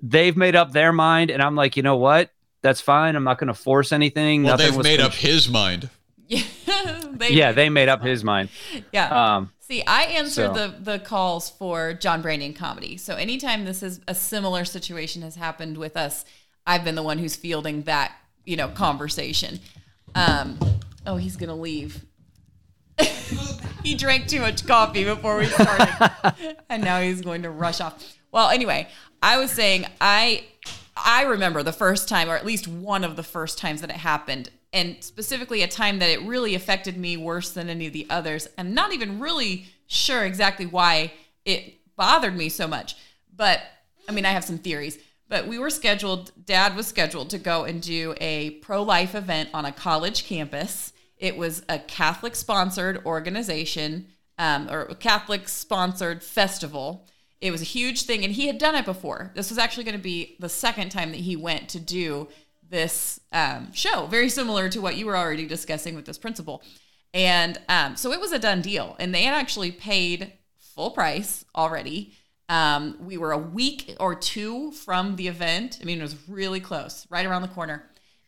they've made up their mind, and I'm like, you know what? That's fine. I'm not going to force anything. Well, Nothing they've made con- up his mind. Yeah, *laughs* they, Yeah, they made up his mind. yeah. Um, See, I answer so- the the calls for John Branyan comedy. So anytime this is a similar situation has happened with us, I've been the one who's fielding that you know conversation. Um, oh, he's gonna leave. *laughs* he drank too much coffee before we started, *laughs* and now he's going to rush off. Well, anyway, I was saying I I remember the first time, or at least one of the first times that it happened, and specifically a time that it really affected me worse than any of the others. I'm not even really sure exactly why it bothered me so much. But I mean, I have some theories. But we were scheduled, dad was scheduled to go and do a pro life event on a college campus. It was a Catholic sponsored organization um, or a Catholic sponsored festival. It was a huge thing, and he had done it before. This was actually going to be the second time that he went to do this um, show, very similar to what you were already discussing with this principal. And um, so it was a done deal, and they had actually paid full price already. Um, we were a week or two from the event. I mean, it was really close, right around the corner.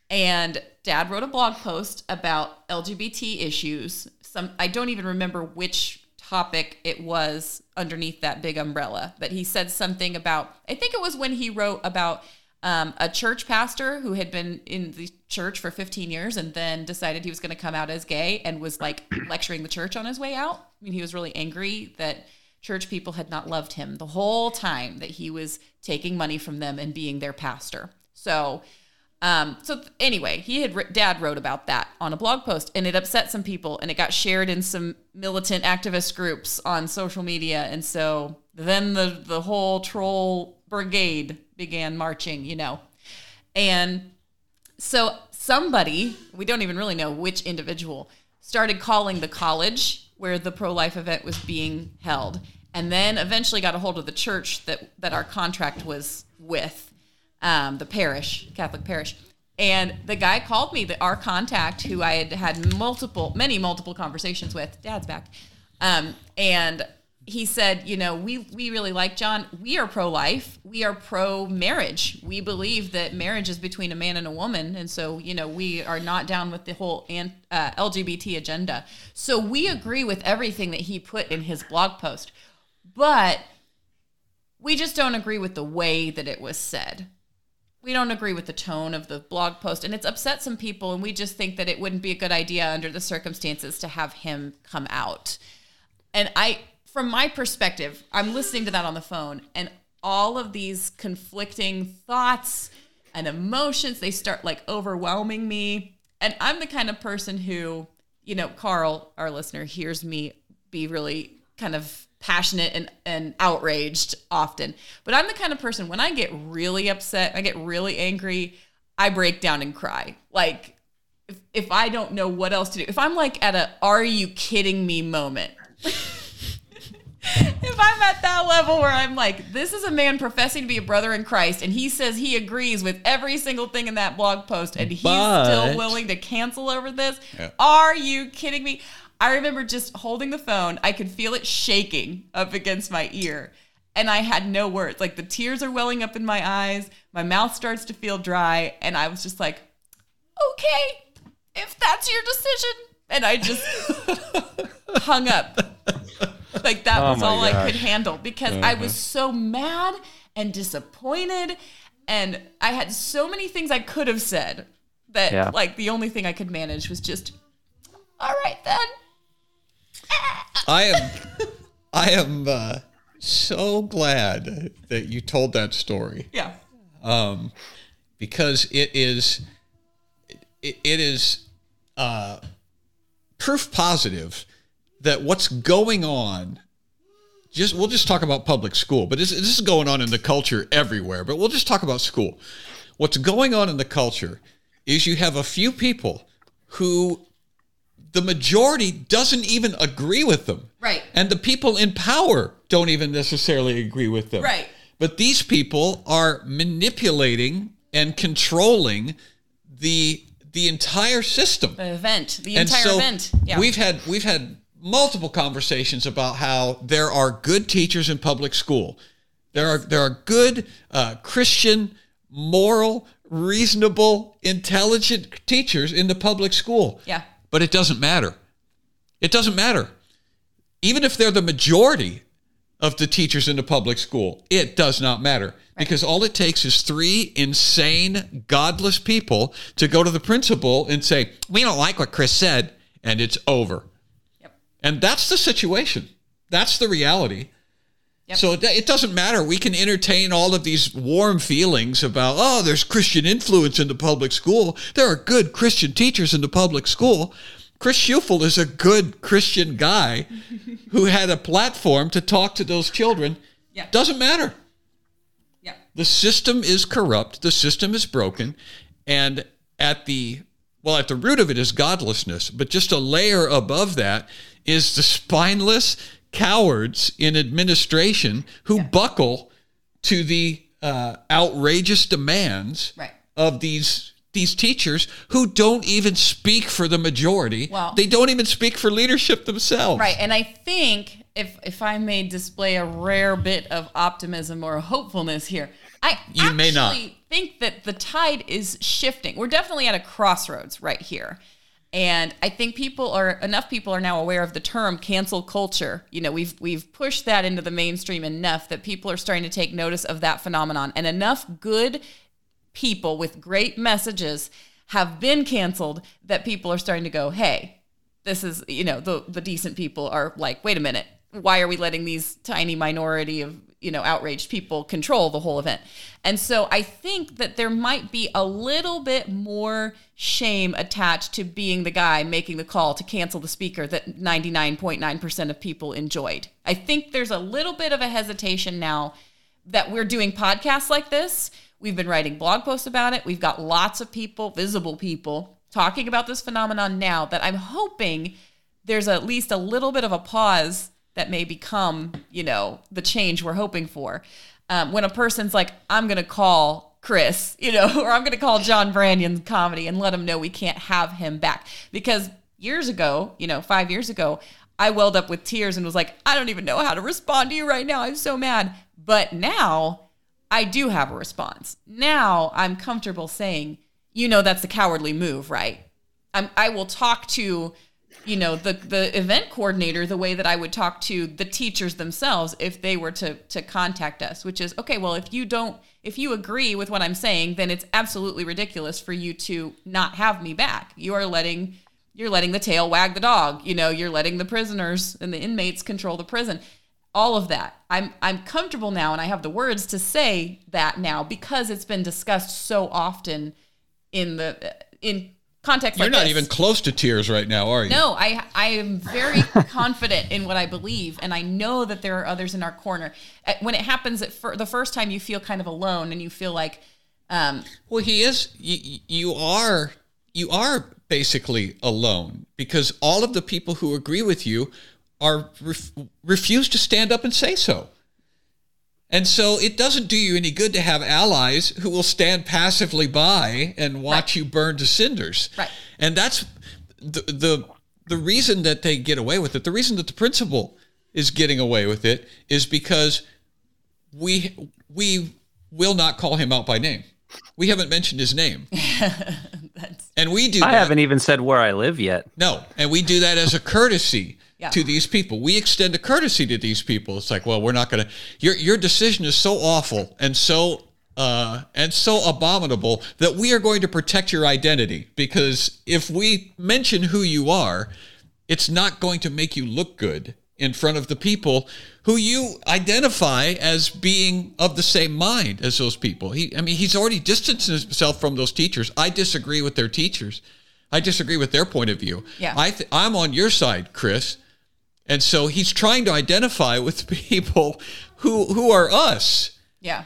And dad wrote a blog post about LGBT issues. Some I don't even remember which topic it was underneath that big umbrella, but he said something about, I think it was when he wrote about um, a church pastor who had been in the church for 15 years and then decided he was going to come out as gay and was like *clears throat* lecturing the church on his way out. I mean, he was really angry that church people had not loved him the whole time that he was taking money from them and being their pastor. So, um, so th- anyway, he had dad wrote about that on a blog post, and it upset some people, and it got shared in some militant activist groups on social media, and so then the the whole troll brigade began marching, you know, and so somebody we don't even really know which individual started calling the college where the pro life event was being held, and then eventually got a hold of the church that that our contract was with um, the parish, Catholic parish. And the guy called me, the, our contact, who I had had multiple, many multiple conversations with. Dad's back, um, and he said, you know, we we really like John. We are pro life. We are pro marriage. We believe that marriage is between a man and a woman, and so you know we are not down with the whole uh, LGBT agenda. So we agree with everything that he put in his blog post, but we just don't agree with the way that it was said we don't agree with the tone of the blog post and it's upset some people and we just think that it wouldn't be a good idea under the circumstances to have him come out. And i from my perspective i'm listening to that on the phone and all of these conflicting thoughts and emotions they start like overwhelming me. And i'm the kind of person who you know carl our listener hears me be really kind of passionate and, and outraged often. But I'm the kind of person when I get really upset, I get really angry, I break down and cry. Like if, if I don't know what else to do, if I'm like at a are you kidding me moment. *laughs* if I'm at that level where I'm like, this is a man professing to be a brother in Christ, and he says he agrees with every single thing in that blog post, and he's But- still willing to cancel over this. Yeah. Are you kidding me? I remember just holding the phone. I could feel it shaking up against my ear. And I had no words. Like the tears are welling up in my eyes. My mouth starts to feel dry. And I was just like, okay, if that's your decision. And I just *laughs* hung up. Like that Oh was my all I could handle because I was uh-huh. so mad and disappointed. And I had so many things I could have said that, Yeah. like, the only thing I could manage was just, all right then. I am, I am uh, so glad that you told that story Yeah. because it is, it, it is uh, proof positive that what's going on. Just we'll just talk about public school, but this, this is going on in the culture everywhere. But we'll just talk about school. What's going on in the culture is you have a few people who the majority doesn't even agree with them. Right. And the people in power don't even necessarily agree with them. Right. But these people are manipulating and controlling the the entire system. The event, the And entire so event. Yeah. we've had we've had multiple conversations about how there are good teachers in public school. There are there are good uh, Christian, moral, reasonable, intelligent teachers in the public school. Yeah. But it doesn't matter. It doesn't matter. Even if they're the majority of the teachers in the public school, it does not matter. Because all it takes is three insane, godless people to go to the principal and say, We don't like what Chris said, and it's over. Yep. And that's the situation. That's the reality. Yep. So it, it doesn't matter. We can entertain all of these warm feelings about, oh, there's Christian influence in the public school. There are good Christian teachers in the public school. Chris Scheufele is a good Christian guy *laughs* who had a platform to talk to those children. Yeah. Doesn't matter. Yeah. The system is corrupt. The system is broken. And at the, well, at the root of it is godlessness. But just a layer above that is the spineless cowards in administration who buckle to the uh, outrageous demands Right. of these these teachers who don't even speak for the majority. Well- they don't even speak for leadership themselves. Right. And I think if if I may display a rare bit of optimism or hopefulness here, I You may not. actually think that the tide is shifting. We're definitely at a crossroads right here. And I think people are enough people are now aware of the term cancel culture. You know, we've we've pushed that into the mainstream enough that people are starting to take notice of that phenomenon and enough good people with great messages have been canceled that people are starting to go, hey, this is, you know, the, the decent people are like, wait a minute, why are we letting these tiny minority of, you know, outraged people control the whole event? And so I think that there might be a little bit more shame attached to being the guy making the call to cancel the speaker that 99.9% of people enjoyed. I think there's a little bit of a hesitation now that we're doing podcasts like this. We've been writing blog posts about it. We've got lots of people, visible people, talking about this phenomenon now that I'm hoping there's at least a little bit of a pause that may become, you know, the change we're hoping for. Um, when a person's like, I'm going to call Chris, *laughs* you know, or I'm going to call John Branyan's comedy and let him know we can't have him back. Because years ago, you know, five years ago, I welled up with tears and was like, I don't even know how to respond to you right now. I'm so mad. But now I do have a response. Now I'm comfortable saying, you know, that's a cowardly move, right? I'm, I will talk to, you know, the the event coordinator the way that I would talk to the teachers themselves if they were to to contact us, which is okay. Well, if you don't, if you agree with what I'm saying, then it's absolutely ridiculous for you to not have me back. You are letting you're letting the tail wag the dog. You know, you're letting the prisoners and the inmates control the prison all of that. I'm I'm comfortable now and I have the words to say that now because it's been discussed so often in the in context You're like not this. even close to tears right now, are you? No, I I am very *laughs* confident in what I believe, and I know that there are others in our corner. Uh, When it happens at fir- the first time, you feel kind of alone, and you feel like, um, Well, he is. You, you are. You are basically alone because all of the people who agree with you are ref, refuse to stand up and say so. And so it doesn't do you any good to have allies who will stand passively by and watch Right. you burn to cinders. Right. And that's the the the reason that they get away with it. The reason that the principal is getting away with it is because we we will not call him out by name. We haven't mentioned his name. *laughs* and we do I that. haven't even said where I live yet. No, and we do that as a courtesy Yeah. to these people. We extend a courtesy to these people. It's like, well, we're not going to. Your your decision is so awful and so uh, and so abominable that we are going to protect your identity because if we mention who you are, it's not going to make you look good in front of the people who you identify as being of the same mind as those people. He, I mean, he's already distanced himself from those teachers. I disagree with their teachers. I disagree with their point of view. Yeah. I th- I'm on your side, Chris. And so he's trying to identify with *laughs* people who who are us, yeah,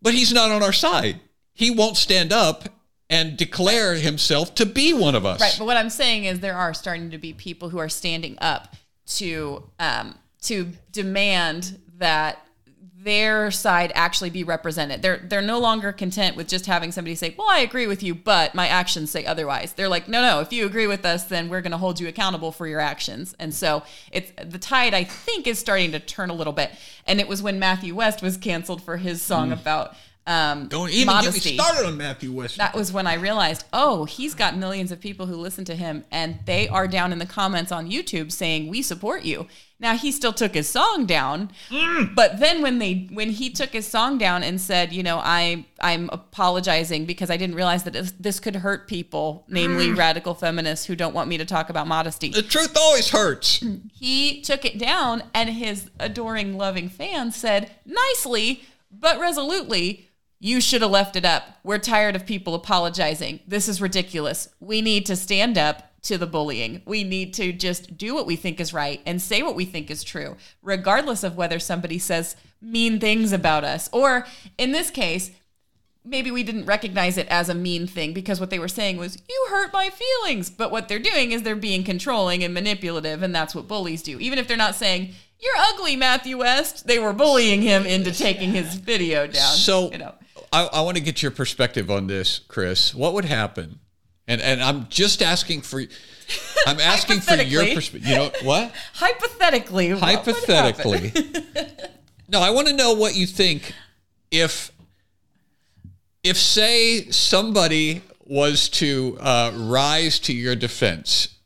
but he's not on our side. He won't stand up and declare himself to be one of us. right. But what I'm saying is there are starting to be people who are standing up to um, to demand that their side actually be represented. They're they're no longer content with just having somebody say, "Well, I agree with you, but my actions say otherwise." They're like, "No, no, if you agree with us, then we're going to hold you accountable for your actions." And so it's the tide I think is starting to turn a little bit. And it was when Matthew West was canceled for his song about um, Don't even modesty. get me started on Matthew West. that was when I realized, oh, he's got millions of people who listen to him, and they are down in the comments on YouTube saying we support you. Now he still took his song down, mm. but then when they when he took his song down and said, you know, I I'm apologizing because I didn't realize that this- this could hurt people, namely mm. radical feminists who don't want me to talk about modesty. The truth always hurts. *clears throat* he took it down and his adoring loving fans said nicely but resolutely you should have left it up. We're tired of people apologizing. This is ridiculous. We need to stand up to the bullying we need to just do what we think is right and say what we think is true regardless of whether somebody says mean things about us or in this case maybe we didn't recognize it as a mean thing because what they were saying was you hurt my feelings but what they're doing is they're being controlling and manipulative and that's what bullies do even if they're not saying you're ugly matthew west they were bullying him into taking his video down So you know I, I want to get your perspective on this, Chris. What would happen? And and I'm just asking for I'm *laughs* asking for your perspective. You know what? *laughs* hypothetically? Hypothetically. no, I want to know what you think if if say somebody was to uh, rise to your defense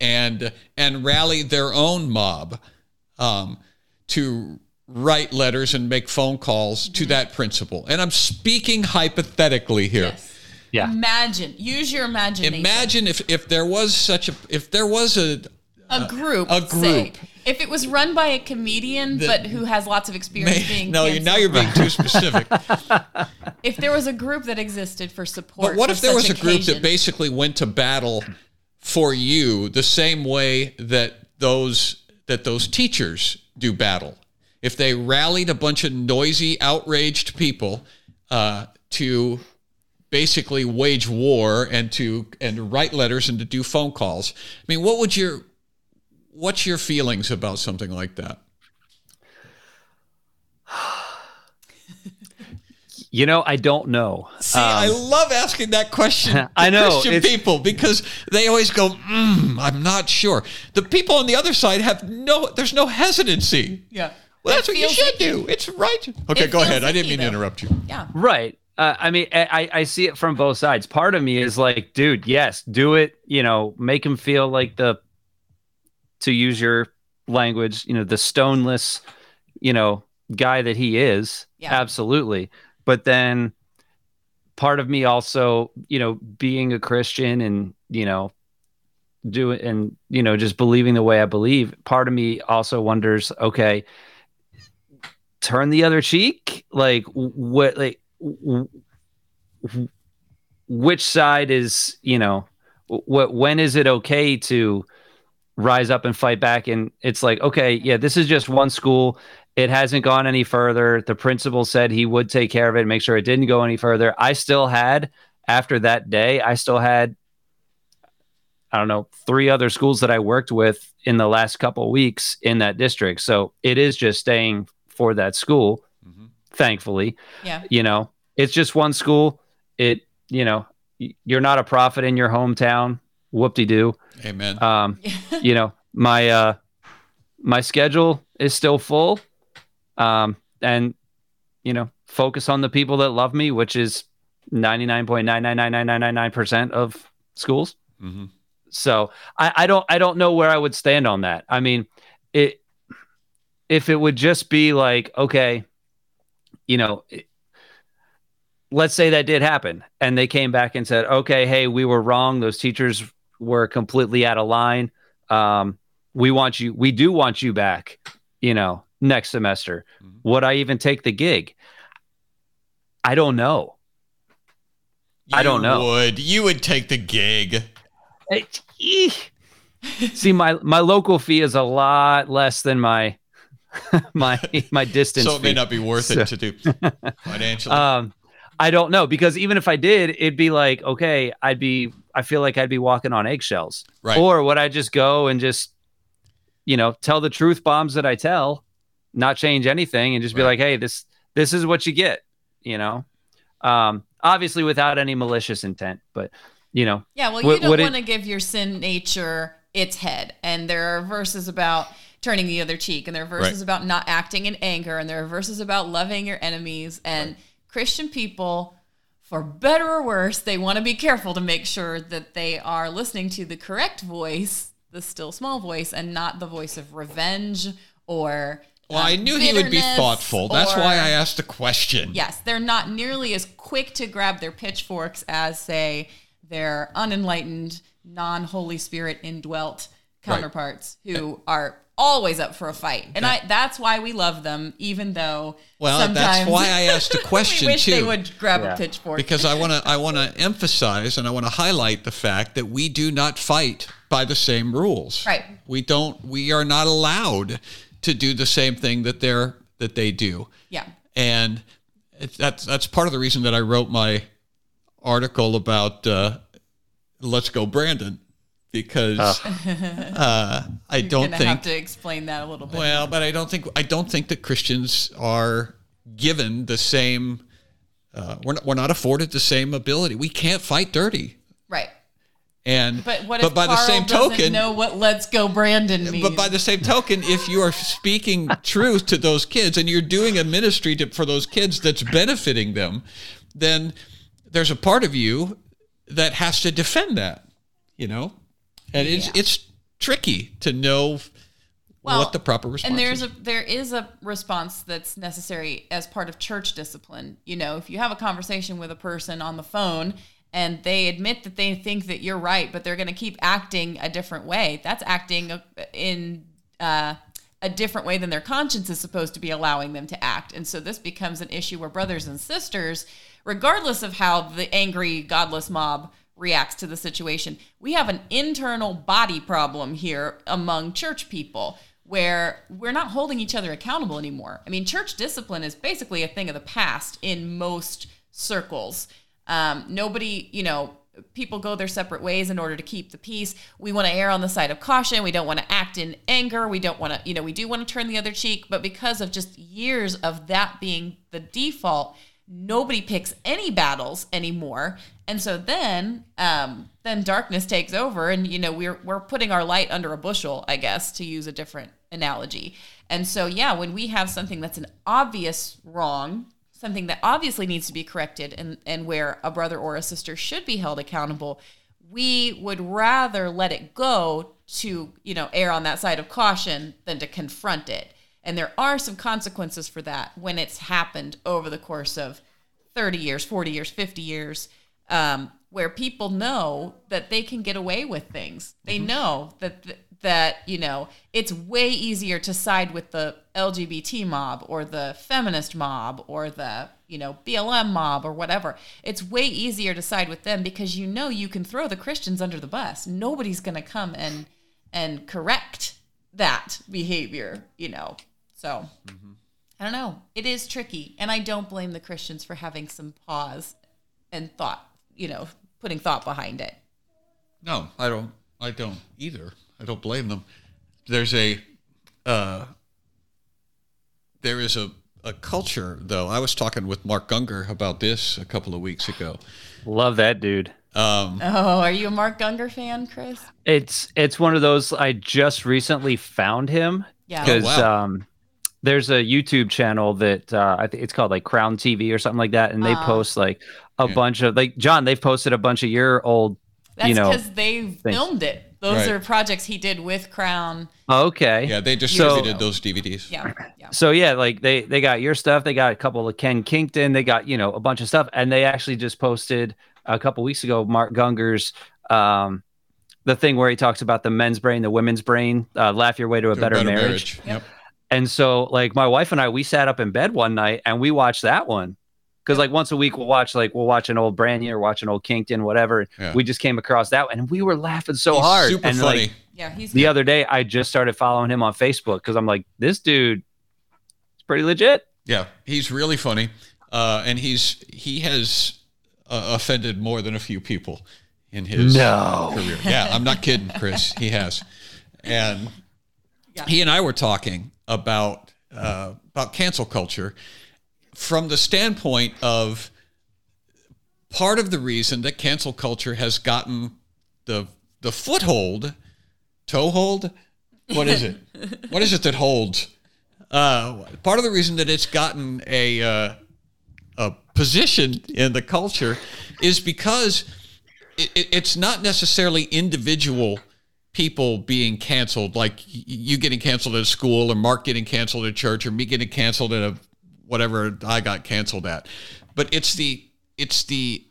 and and rally their own mob um, to write letters and make phone calls to that principal. And I'm speaking hypothetically here. Yeah. imagine use your imagination Imagine if if there was such a if there was a a group a say. group. if it was run by a comedian but who has lots of experience being no, you now you're being too specific. *laughs* if there was a group that existed for support But what if there was a group that basically went to battle for you the same way that those that those teachers do battle? If they rallied a bunch of noisy, outraged people uh, to basically wage war and to and to write letters and to do phone calls, I mean, what would your what's your feelings about something like that? *sighs* You know, I don't know. See, I love asking that question *laughs* to Um, I know, Christian people because they always go, mm, "I'm not sure." The people on the other side have no. There's no hesitancy. yeah Well, It that's what you should icky. do. It's right. Okay, It go feels ahead. I didn't icky, mean to interrupt you. yeah Right. Uh, I mean, I, I see it from both sides. Part of me is like, dude, yes, do it. You know, make him feel like the, to use your language, you know, the stoneless, you know, guy that he is. Yeah. Absolutely. But then part of me also, you know, being a Christian and, you know, do it and, you know, just believing the way I believe, part of me also wonders, okay, turn the other cheek like what like which side is you know what when is it okay to rise up and fight back? And it's like okay yeah this is just one school. It hasn't gone any further. The principal said he would take care of it make sure it didn't go any further. I still had after that day i still had i don't know three other schools that i worked with in the last couple weeks in that district. So it is just staying for that school thankfully yeah. you know it's just one school. It you know you're not a prophet in your hometown. Whoop-de-doo. Amen. um *laughs* you know my uh my schedule is still full. Um and you know focus on the people that love me which is 99.9999999% of schools. Mhm. so I, I don't I don't know where I would stand on that. I mean, it if it would just be like, okay, you know, it- let's say that did happen and they came back and said, okay, hey, we were wrong. Those teachers were completely out of line. Um, we want you, we do want you back, you know, next semester. Would I even take the gig? I don't know. I don't know. Would you would take the gig? See, my my local fee is a lot less than my *laughs* my my distance. So it may fee. not be worth So- it to do *laughs* financially. Um, I don't know because even if I did, it'd be like okay, I'd be. I feel like I'd be walking on eggshells. Right. Or would I just go and just, you know, tell the truth bombs that I tell, not change anything, and just be like, hey, this this is what you get. You know, um, obviously without any malicious intent, but you know, Yeah, well, Would- you don't want to give your sin nature its head. And there are verses about turning the other cheek, and there are verses Right. about not acting in anger, and there are verses about loving your enemies. And Christian people, for better or worse, they want to be careful to make sure that they are listening to the correct voice, the still small voice, and not the voice of revenge or. Well, I um, knew he would be thoughtful. That's or- why I asked the question. Yes, they're not nearly as quick to grab their pitchforks as, say, their unenlightened, non Holy Spirit indwelt counterparts who are always up for a fight. And I that's why we love them, even though Well, sometimes that's why I asked the *laughs* question we wish too. they would grab Yeah. a pitchfork. because I want to I want to *laughs* emphasize and I want to highlight the fact that we do not fight by the same rules. Right. We don't we are not allowed to do the same thing that they're that they do. yeah. And it's, that's that's part of the reason that I wrote my article about uh, Let's Go Brandon because uh, *laughs* I don't Gonna think have to explain that a little bit. well, but I don't think I don't think that Christians are given the same. Uh, we're not, we're not afforded the same ability. We can't fight dirty, right. and But what if by Carl the same token, know what "Let's Go Brandon" means? but by the same token, if you are speaking *laughs* truth to those kids and you're doing a ministry to, for those kids that's benefiting them, then there's a part of you that has to defend that. You know, and it's Yeah. it's tricky to know what the proper response and there's is. a there is a response that's necessary as part of church discipline you know if you have a conversation with a person on the phone and they admit that they think that you're right but they're going to keep acting a different way that's acting in uh, a different way than their conscience is supposed to be allowing them to act and so this becomes an issue where brothers and sisters regardless of how the angry godless mob reacts to the situation. We have an internal body problem here among church people where we're not holding each other accountable anymore. I mean, church discipline is basically a thing of the past in most circles. Um, nobody, you know, people go their separate ways in order to keep the peace. We want to err on the side of caution. We don't want to act in anger. We don't want to, you know, we do want to turn the other cheek. But because of just years of that being the default, nobody picks any battles anymore. And so then um then darkness takes over and you know we're we're putting our light under a bushel i guess to use a different analogy. And so yeah when we have something that's an obvious wrong something that obviously needs to be corrected and and where a brother or a sister should be held accountable we would rather let it go to you know err on that side of caution than to confront it and there are some consequences for that when it's happened over the course of 30 years, 40 years, 50 years, um, where people know that they can get away with things. They know that that you know it's way easier to side with the LGBT mob or the feminist mob or the you know BLM mob or whatever. It's way easier to side with them because you know you can throw the Christians under the bus. Nobody's going to come and and correct that behavior, you know. So I don't know. It is tricky, and I don't blame the Christians for having some pause and thought, you know, putting thought behind it. No, I don't. I don't either. I don't blame them. There's a, uh, there is a, a culture though. I was talking with Mark Gungor about this a couple of weeks ago. Love that dude. Um, Oh, are you a Mark Gungor fan, Chris? It's it's one of those I just recently found him Yeah. because Oh, wow. um, there's a YouTube channel that uh, I think it's called like Crown TV or something like that, and they Ah. post like a Yeah. bunch of like John. They've posted a bunch of your old. That's you know, because they filmed it. Those Right. are projects he did with Crown. oh, okay. yeah, they just So- distributed those DVDs. Yeah, yeah. So yeah, like they they got your stuff. They got a couple of Kenn Kington. They got you know a bunch of stuff, and they actually just posted a couple weeks ago Mark Gungor's um, the thing where he talks about the men's brain, the women's brain, uh, laugh your way to a, To better, marriage. Yep. And so like my wife and I, we sat up in bed one night and we watched that one. Cause like once a week we'll watch like we'll watch an old Branyan or watch an old Kington, whatever. Yeah. We just came across that one and we were laughing so He's hard. super and funny. like Yeah, he's the good. other day I just started following him on Facebook because I'm like, this dude is pretty legit. Yeah, he's really funny, uh, and he's he has uh, offended more than a few people in his No. career. Yeah, I'm not kidding, Chris. He has, and Yeah. he and I were talking about uh, about cancel culture from the standpoint of part of the reason that cancel culture has gotten the the foothold, toehold. What is it? *laughs* what is it that holds? Uh, part of the reason that it's gotten a uh, a position in the culture is because it, it, it's not necessarily individual people being canceled, like you getting canceled at school, or Mark getting canceled at church, or me getting canceled at a whatever I got canceled at. But it's the it's the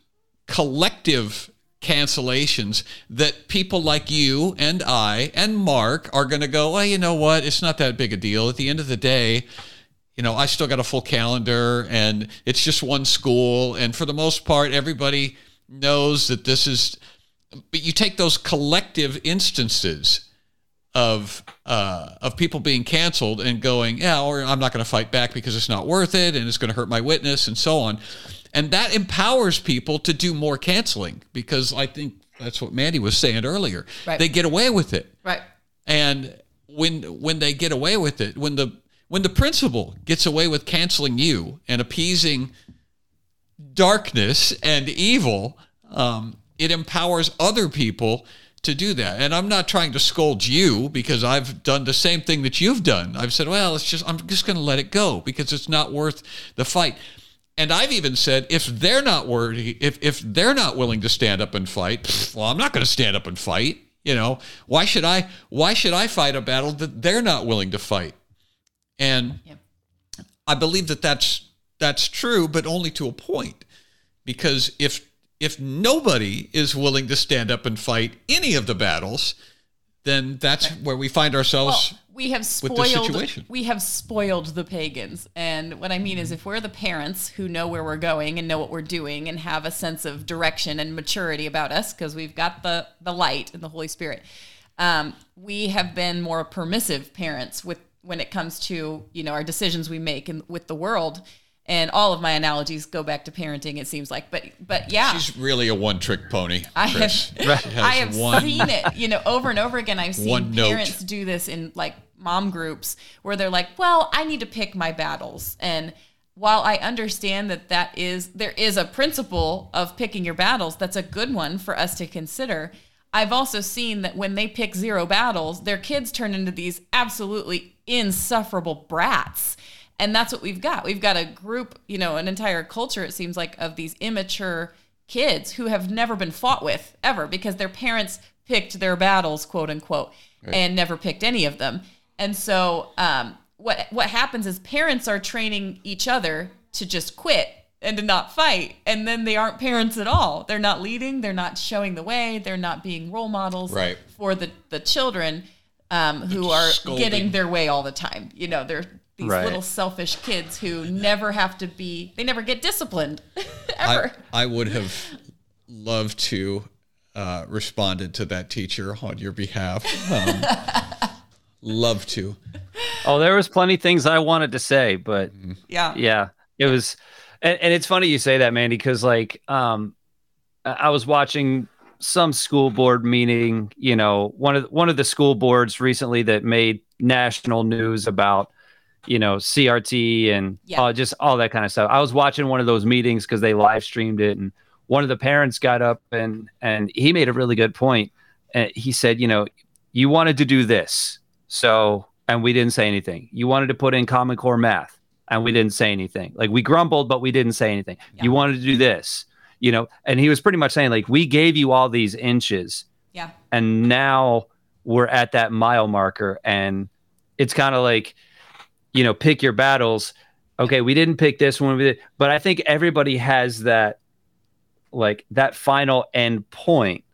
collective cancellations that people like you and I and Mark are going to go, well, you know what? It's not that big a deal. At the end of the day, you know, I still got a full calendar and it's just one school. And for the most part, everybody knows that this is, but you take those collective instances of uh, of people being canceled and going, yeah, or I'm not going to fight back because it's not worth it and it's going to hurt my witness and so on. And that empowers people to do more canceling because I think that's what Mandy was saying earlier. Right. They get away with it. Right. And when when they get away with it, when the when the principal gets away with canceling you and appeasing darkness and evil, um, it empowers other people to do that. And I'm not trying to scold you because I've done the same thing that you've done. I've said, well, it's just I'm just going to let it go because it's not worth the fight. And I've even said if they're not worthy, if if they're not willing to stand up and fight, well, I'm not going to stand up and fight. You know, why should I? Why should I fight a battle that they're not willing to fight? And Yep. I believe that that's that's true, but only to a point. Because if if nobody is willing to stand up and fight any of the battles, then that's where we find ourselves. Well, we have with this spoiled situation. we have spoiled the pagans. And what I mean is if we're the parents who know where we're going and know what we're doing and have a sense of direction and maturity about us because we've got the the light and the Holy Spirit. Um, we have been more permissive parents with when it comes to, you know, our decisions we make in, with the world. And all of my analogies go back to parenting, it seems like. But but yeah. She's really a one trick pony. I have, *laughs* Chris. I have one- seen it, you know, over and over again. I've seen One note. parents do this in like mom groups where they're like, "Well, I need to pick my battles." And while I understand that that is there is a principle of picking your battles, that's a good one for us to consider. I've also seen that when they pick zero battles, their kids turn into these absolutely insufferable brats. And that's what we've got. We've got a group, you know, an entire culture, it seems like, of these immature kids who have never been fought with ever because their parents picked their battles, quote unquote, and never picked any of them. And so, um, what what happens is parents are training each other to just quit and to not fight, and then they aren't parents at all. They're not leading. They're not showing the way. They're not being role models Right. for the the children um, who are Scolding. getting their way all the time. You know, they're these Right. little selfish kids who never have to be. They never get disciplined *laughs* I, ever. I would have loved to uh, responded to that teacher on your behalf. Um, *laughs* love to. Oh, there was plenty things I wanted to say, but yeah. yeah, it was, and, and it's funny you say that, Mandy, because like, um, I I was watching some school board meeting. You know, one of one of the school boards recently that made national news about, you know, CRT and Yeah. uh, just all that kind of stuff. I was watching one of those meetings because they live streamed it, and one of the parents got up and and he made a really good point. And he said, you know, you wanted to do this, so and we didn't say anything. You wanted to put in Common Core math, and we didn't say anything. Like we grumbled, but we didn't say anything. Yeah. You wanted to do this, you know, and he was pretty much saying like we gave you all these inches, Yeah. and now we're at that mile marker, and it's kind of like, you know, pick your battles. Okay, we didn't pick this one, but I think everybody has that, like that final end point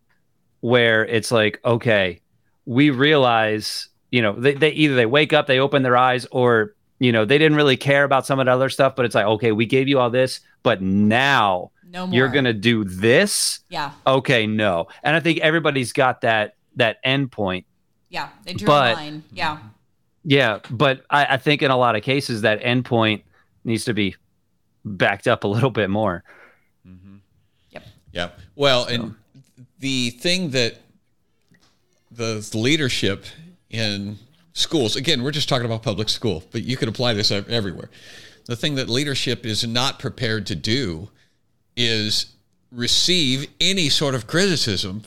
where it's like, okay, we realize, you know, they, they either they wake up, they open their eyes, or you know, they didn't really care about some of the other stuff, but it's like, okay, we gave you all this, but now No more. you're gonna do this. Yeah. Okay, no. And I think everybody's got that that end point. Yeah. They drew But- a line. Yeah. Yeah, but I, I think in a lot of cases that endpoint needs to be backed up a little bit more. Mm-hmm. Yep. Yeah. Well, and the thing that the leadership in schools, again, we're just talking about public school, but you could apply this everywhere. The thing that leadership is not prepared to do is receive any sort of criticism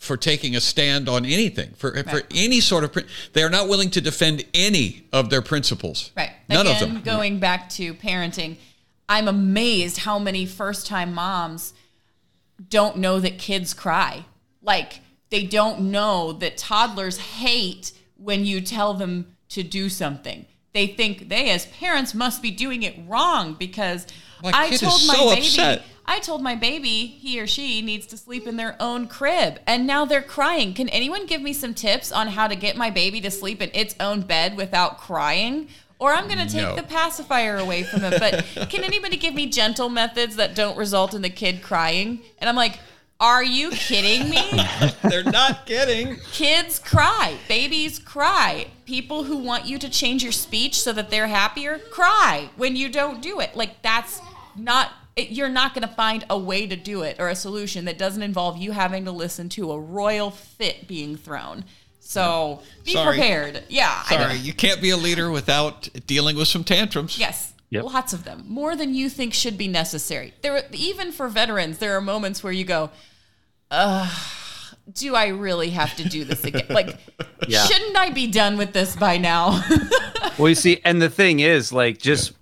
for taking a stand on anything, for, for any sort of, they are not willing to defend any of their principles. Right. None Again, of them. going back to parenting, I'm amazed how many first time moms don't know that kids cry. Like they don't know that toddlers hate when you tell them to do something. They think they as parents must be doing it wrong because My I told my so baby upset. I told my baby he or she needs to sleep in their own crib and now they're crying. Can anyone give me some tips on how to get my baby to sleep in its own bed without crying? Or I'm going to take No. the pacifier away from it. But can anybody give me gentle methods that don't result in the kid crying? And I'm like, are you kidding me? *laughs* They're not kidding. Kids cry. Babies cry. People who want you to change your speech so that they're happier cry when you don't do it. Like, that's not, it, you're not going to find a way to do it or a solution that doesn't involve you having to listen to a royal fit being thrown. So be Sorry. prepared. Yeah. Sorry, you can't be a leader without dealing with some tantrums. Yes. Yep. Lots of them. More than you think should be necessary. There even for veterans, there are moments where you go, Ugh, do I really have to do this again? *laughs* Like, Yeah. shouldn't I be done with this by now? *laughs* well, you see, and the thing is, like, just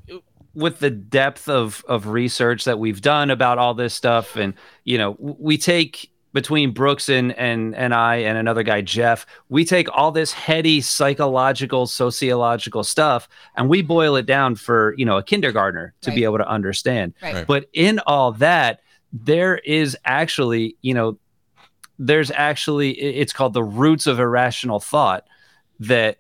with the depth of of research that we've done about all this stuff, and you know, we take between Brooks and and and I and another guy Jeff, we take all this heady psychological, sociological stuff, and we boil it down for you know a kindergartner to be able to understand. Right. Right. But in all that, there is actually, you know, there's actually it's called the roots of irrational thought that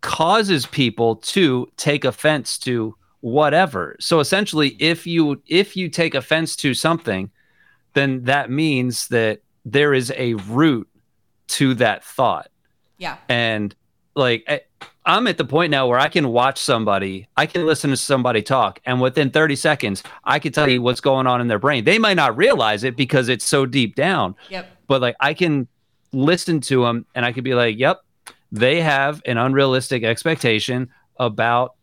causes people to take offense to whatever. So essentially if you if you take offense to something, then that means that there is a root to that thought. yeah. And like I'm at the point now where I can watch somebody, I can listen to somebody talk, and within 30 seconds, I can tell you what's going on in their brain. They might not realize it because it's so deep down, Yep. but like I can listen to them and I could be like, yep, they have an unrealistic expectation about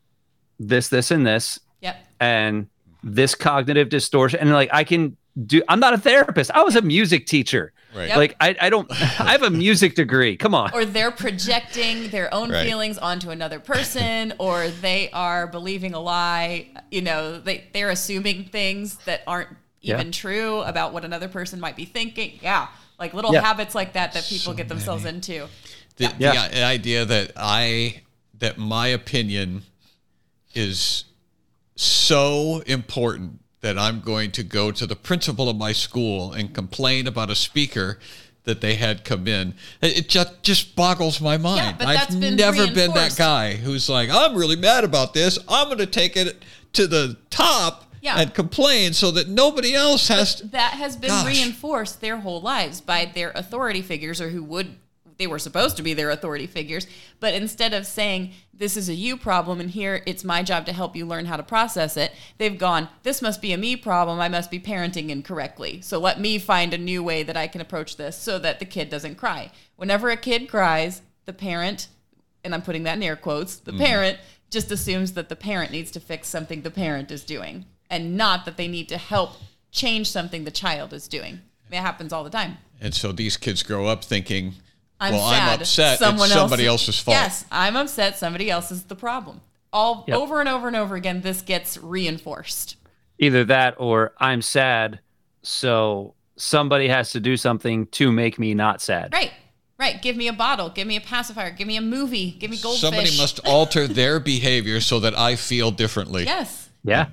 this, this, and this, Yep. and this cognitive distortion. And like I can do, I'm not a therapist. I was a music teacher. Right. Yep. Like I, I don't, *laughs* I have a music degree. Come on. Or they're projecting their own Right. feelings onto another person, *laughs* or they are believing a lie. You know, they, they're assuming things that aren't Yeah. even true about what another person might be thinking. Yeah. Like little Yeah. habits like that that people So get themselves many. into. The, Yeah. the idea that I that my opinion is so important that I'm going to go to the principal of my school and complain about a speaker that they had come in. It just just boggles my mind. but I've been never been that guy who's like, I'm really mad about this. I'm going to take it to the top Yeah. and complain so that nobody else has to. that has been Gosh. reinforced their whole lives by their authority figures or who would they were supposed to be their authority figures but instead of saying this is a you problem and here it's my job to help you learn how to process it they've gone this must be a me problem i must be parenting incorrectly so let me find a new way that i can approach this so that the kid doesn't cry whenever a kid cries the parent and i'm putting that in air quotes the mm-hmm. parent just assumes that the parent needs to fix something the parent is doing and not that they need to help change something the child is doing. It happens all the time. And so these kids grow up thinking, I'm well, sad. I'm upset. Someone it's somebody else- else's fault. Yes, I'm upset. Somebody else is the problem. All Yep. over and over and over again, this gets reinforced. Either that or I'm sad, so somebody has to do something to make me not sad. Right, right. Give me a bottle. Give me a pacifier. Give me a movie. Give me goldfish. Somebody *laughs* must alter their behavior so that I feel differently. Yes, Yeah.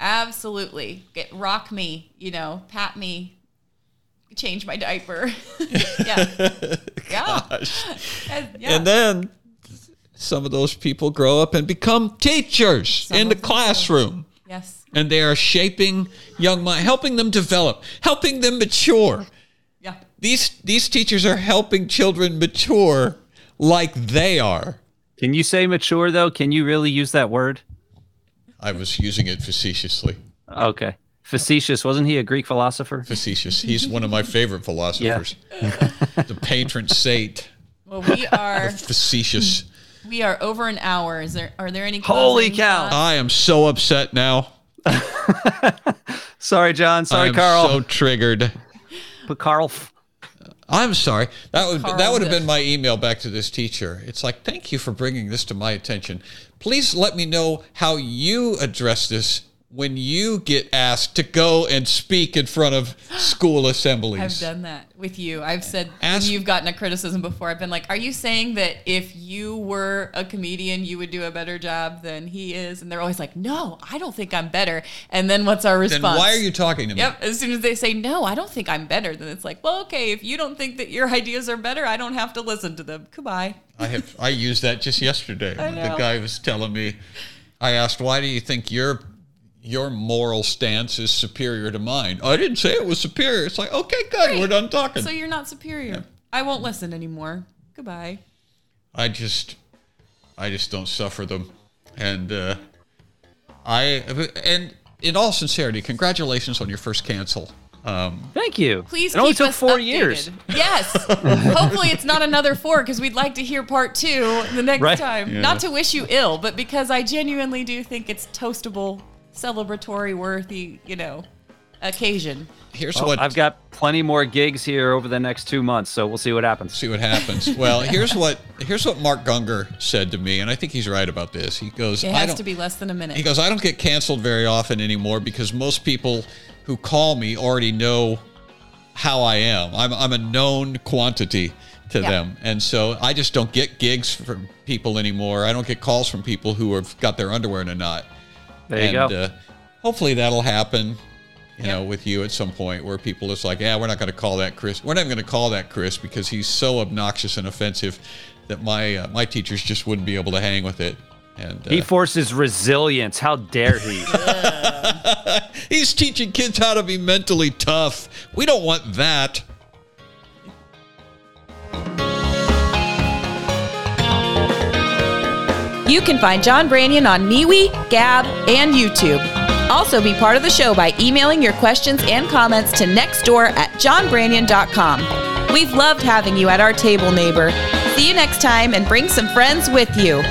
absolutely. Get rock me. You know, pat me. Change my diaper. *laughs* yeah, *laughs* yeah. *laughs* And- yeah. And then some of those people grow up and become teachers Some in the of them classroom. yes. And they are shaping young minds, helping them develop, helping them mature. Yeah. These these teachers are helping children mature like they are. Can you say mature though? Can you really use that word? I was using it facetiously. Okay. Facetious. Wasn't he a Greek philosopher? Facetious. He's one of my favorite philosophers. the patron saint. Well, we are Facetious. we are over an hour. Is there are there any Holy closing cow. thoughts? I am so upset now. *laughs* Sorry, John. Sorry, I'm Carl. so triggered. but Carl. I'm sorry. That would Carl that would have been my email back to this teacher. It's like, thank you for bringing this to my attention. Please let me know how you address this when you get asked to go and speak in front of school *gasps* assemblies. I've done that with you. I've said Ask- you've gotten a criticism before. I've been like, "Are you saying that if you were a comedian, you would do a better job than he is?" And they're always like, "No, I don't think I'm better." And then what's our Then response? why are you talking to me? Yep. As soon as they say no, I don't think I'm better. Then it's like, well, okay. If you don't think that your ideas are better, I don't have to listen to them. Goodbye. I have I used that just yesterday. *laughs* when The guy was telling me. I asked, "Why do you think your your moral stance is superior to mine?" I didn't say it was superior. It's like, okay, good, we're done talking. So you're not superior. I won't listen anymore. Goodbye. I just, I just don't suffer them, and uh, I and in all sincerity, congratulations on your first cancel. Um, Thank you. Please It only keep took us four updated. years. Yes. *laughs* Hopefully it's not another four because we'd like to hear part two the next Right. time. Yeah. Not to wish you ill, but because I genuinely do think it's toastable, celebratory, worthy, you know, occasion. here's Well, what I've got plenty more gigs here over the next two months, so we'll see what happens. see what happens. *laughs* well, here's what here's what Mark Gungor said to me, and I think he's right about this. He goes, It I has don't, to be less than a minute. He goes, I don't get canceled very often anymore because most people who call me already know how I am. I'm, I'm a known quantity to Yeah. them. And so I just don't get gigs from people anymore. I don't get calls from people who have got their underwear in a knot. There you and, go. Uh, hopefully that'll happen, you Yeah. know, with you at some point where people is like, yeah, we're not going to call that Chris. We're not even going to call that Chris because he's so obnoxious and offensive that my uh, my teachers just wouldn't be able to hang with it. And uh, he forces resilience. How dare he? *laughs* He's teaching kids how to be mentally tough. We don't want that. You can find John Branyan on MeWe, Gab, and YouTube. Also, be part of the show by emailing your questions and comments to nextdoor at johnbranyan.com. We've loved having you at our table, neighbor. See you next time and bring some friends with you.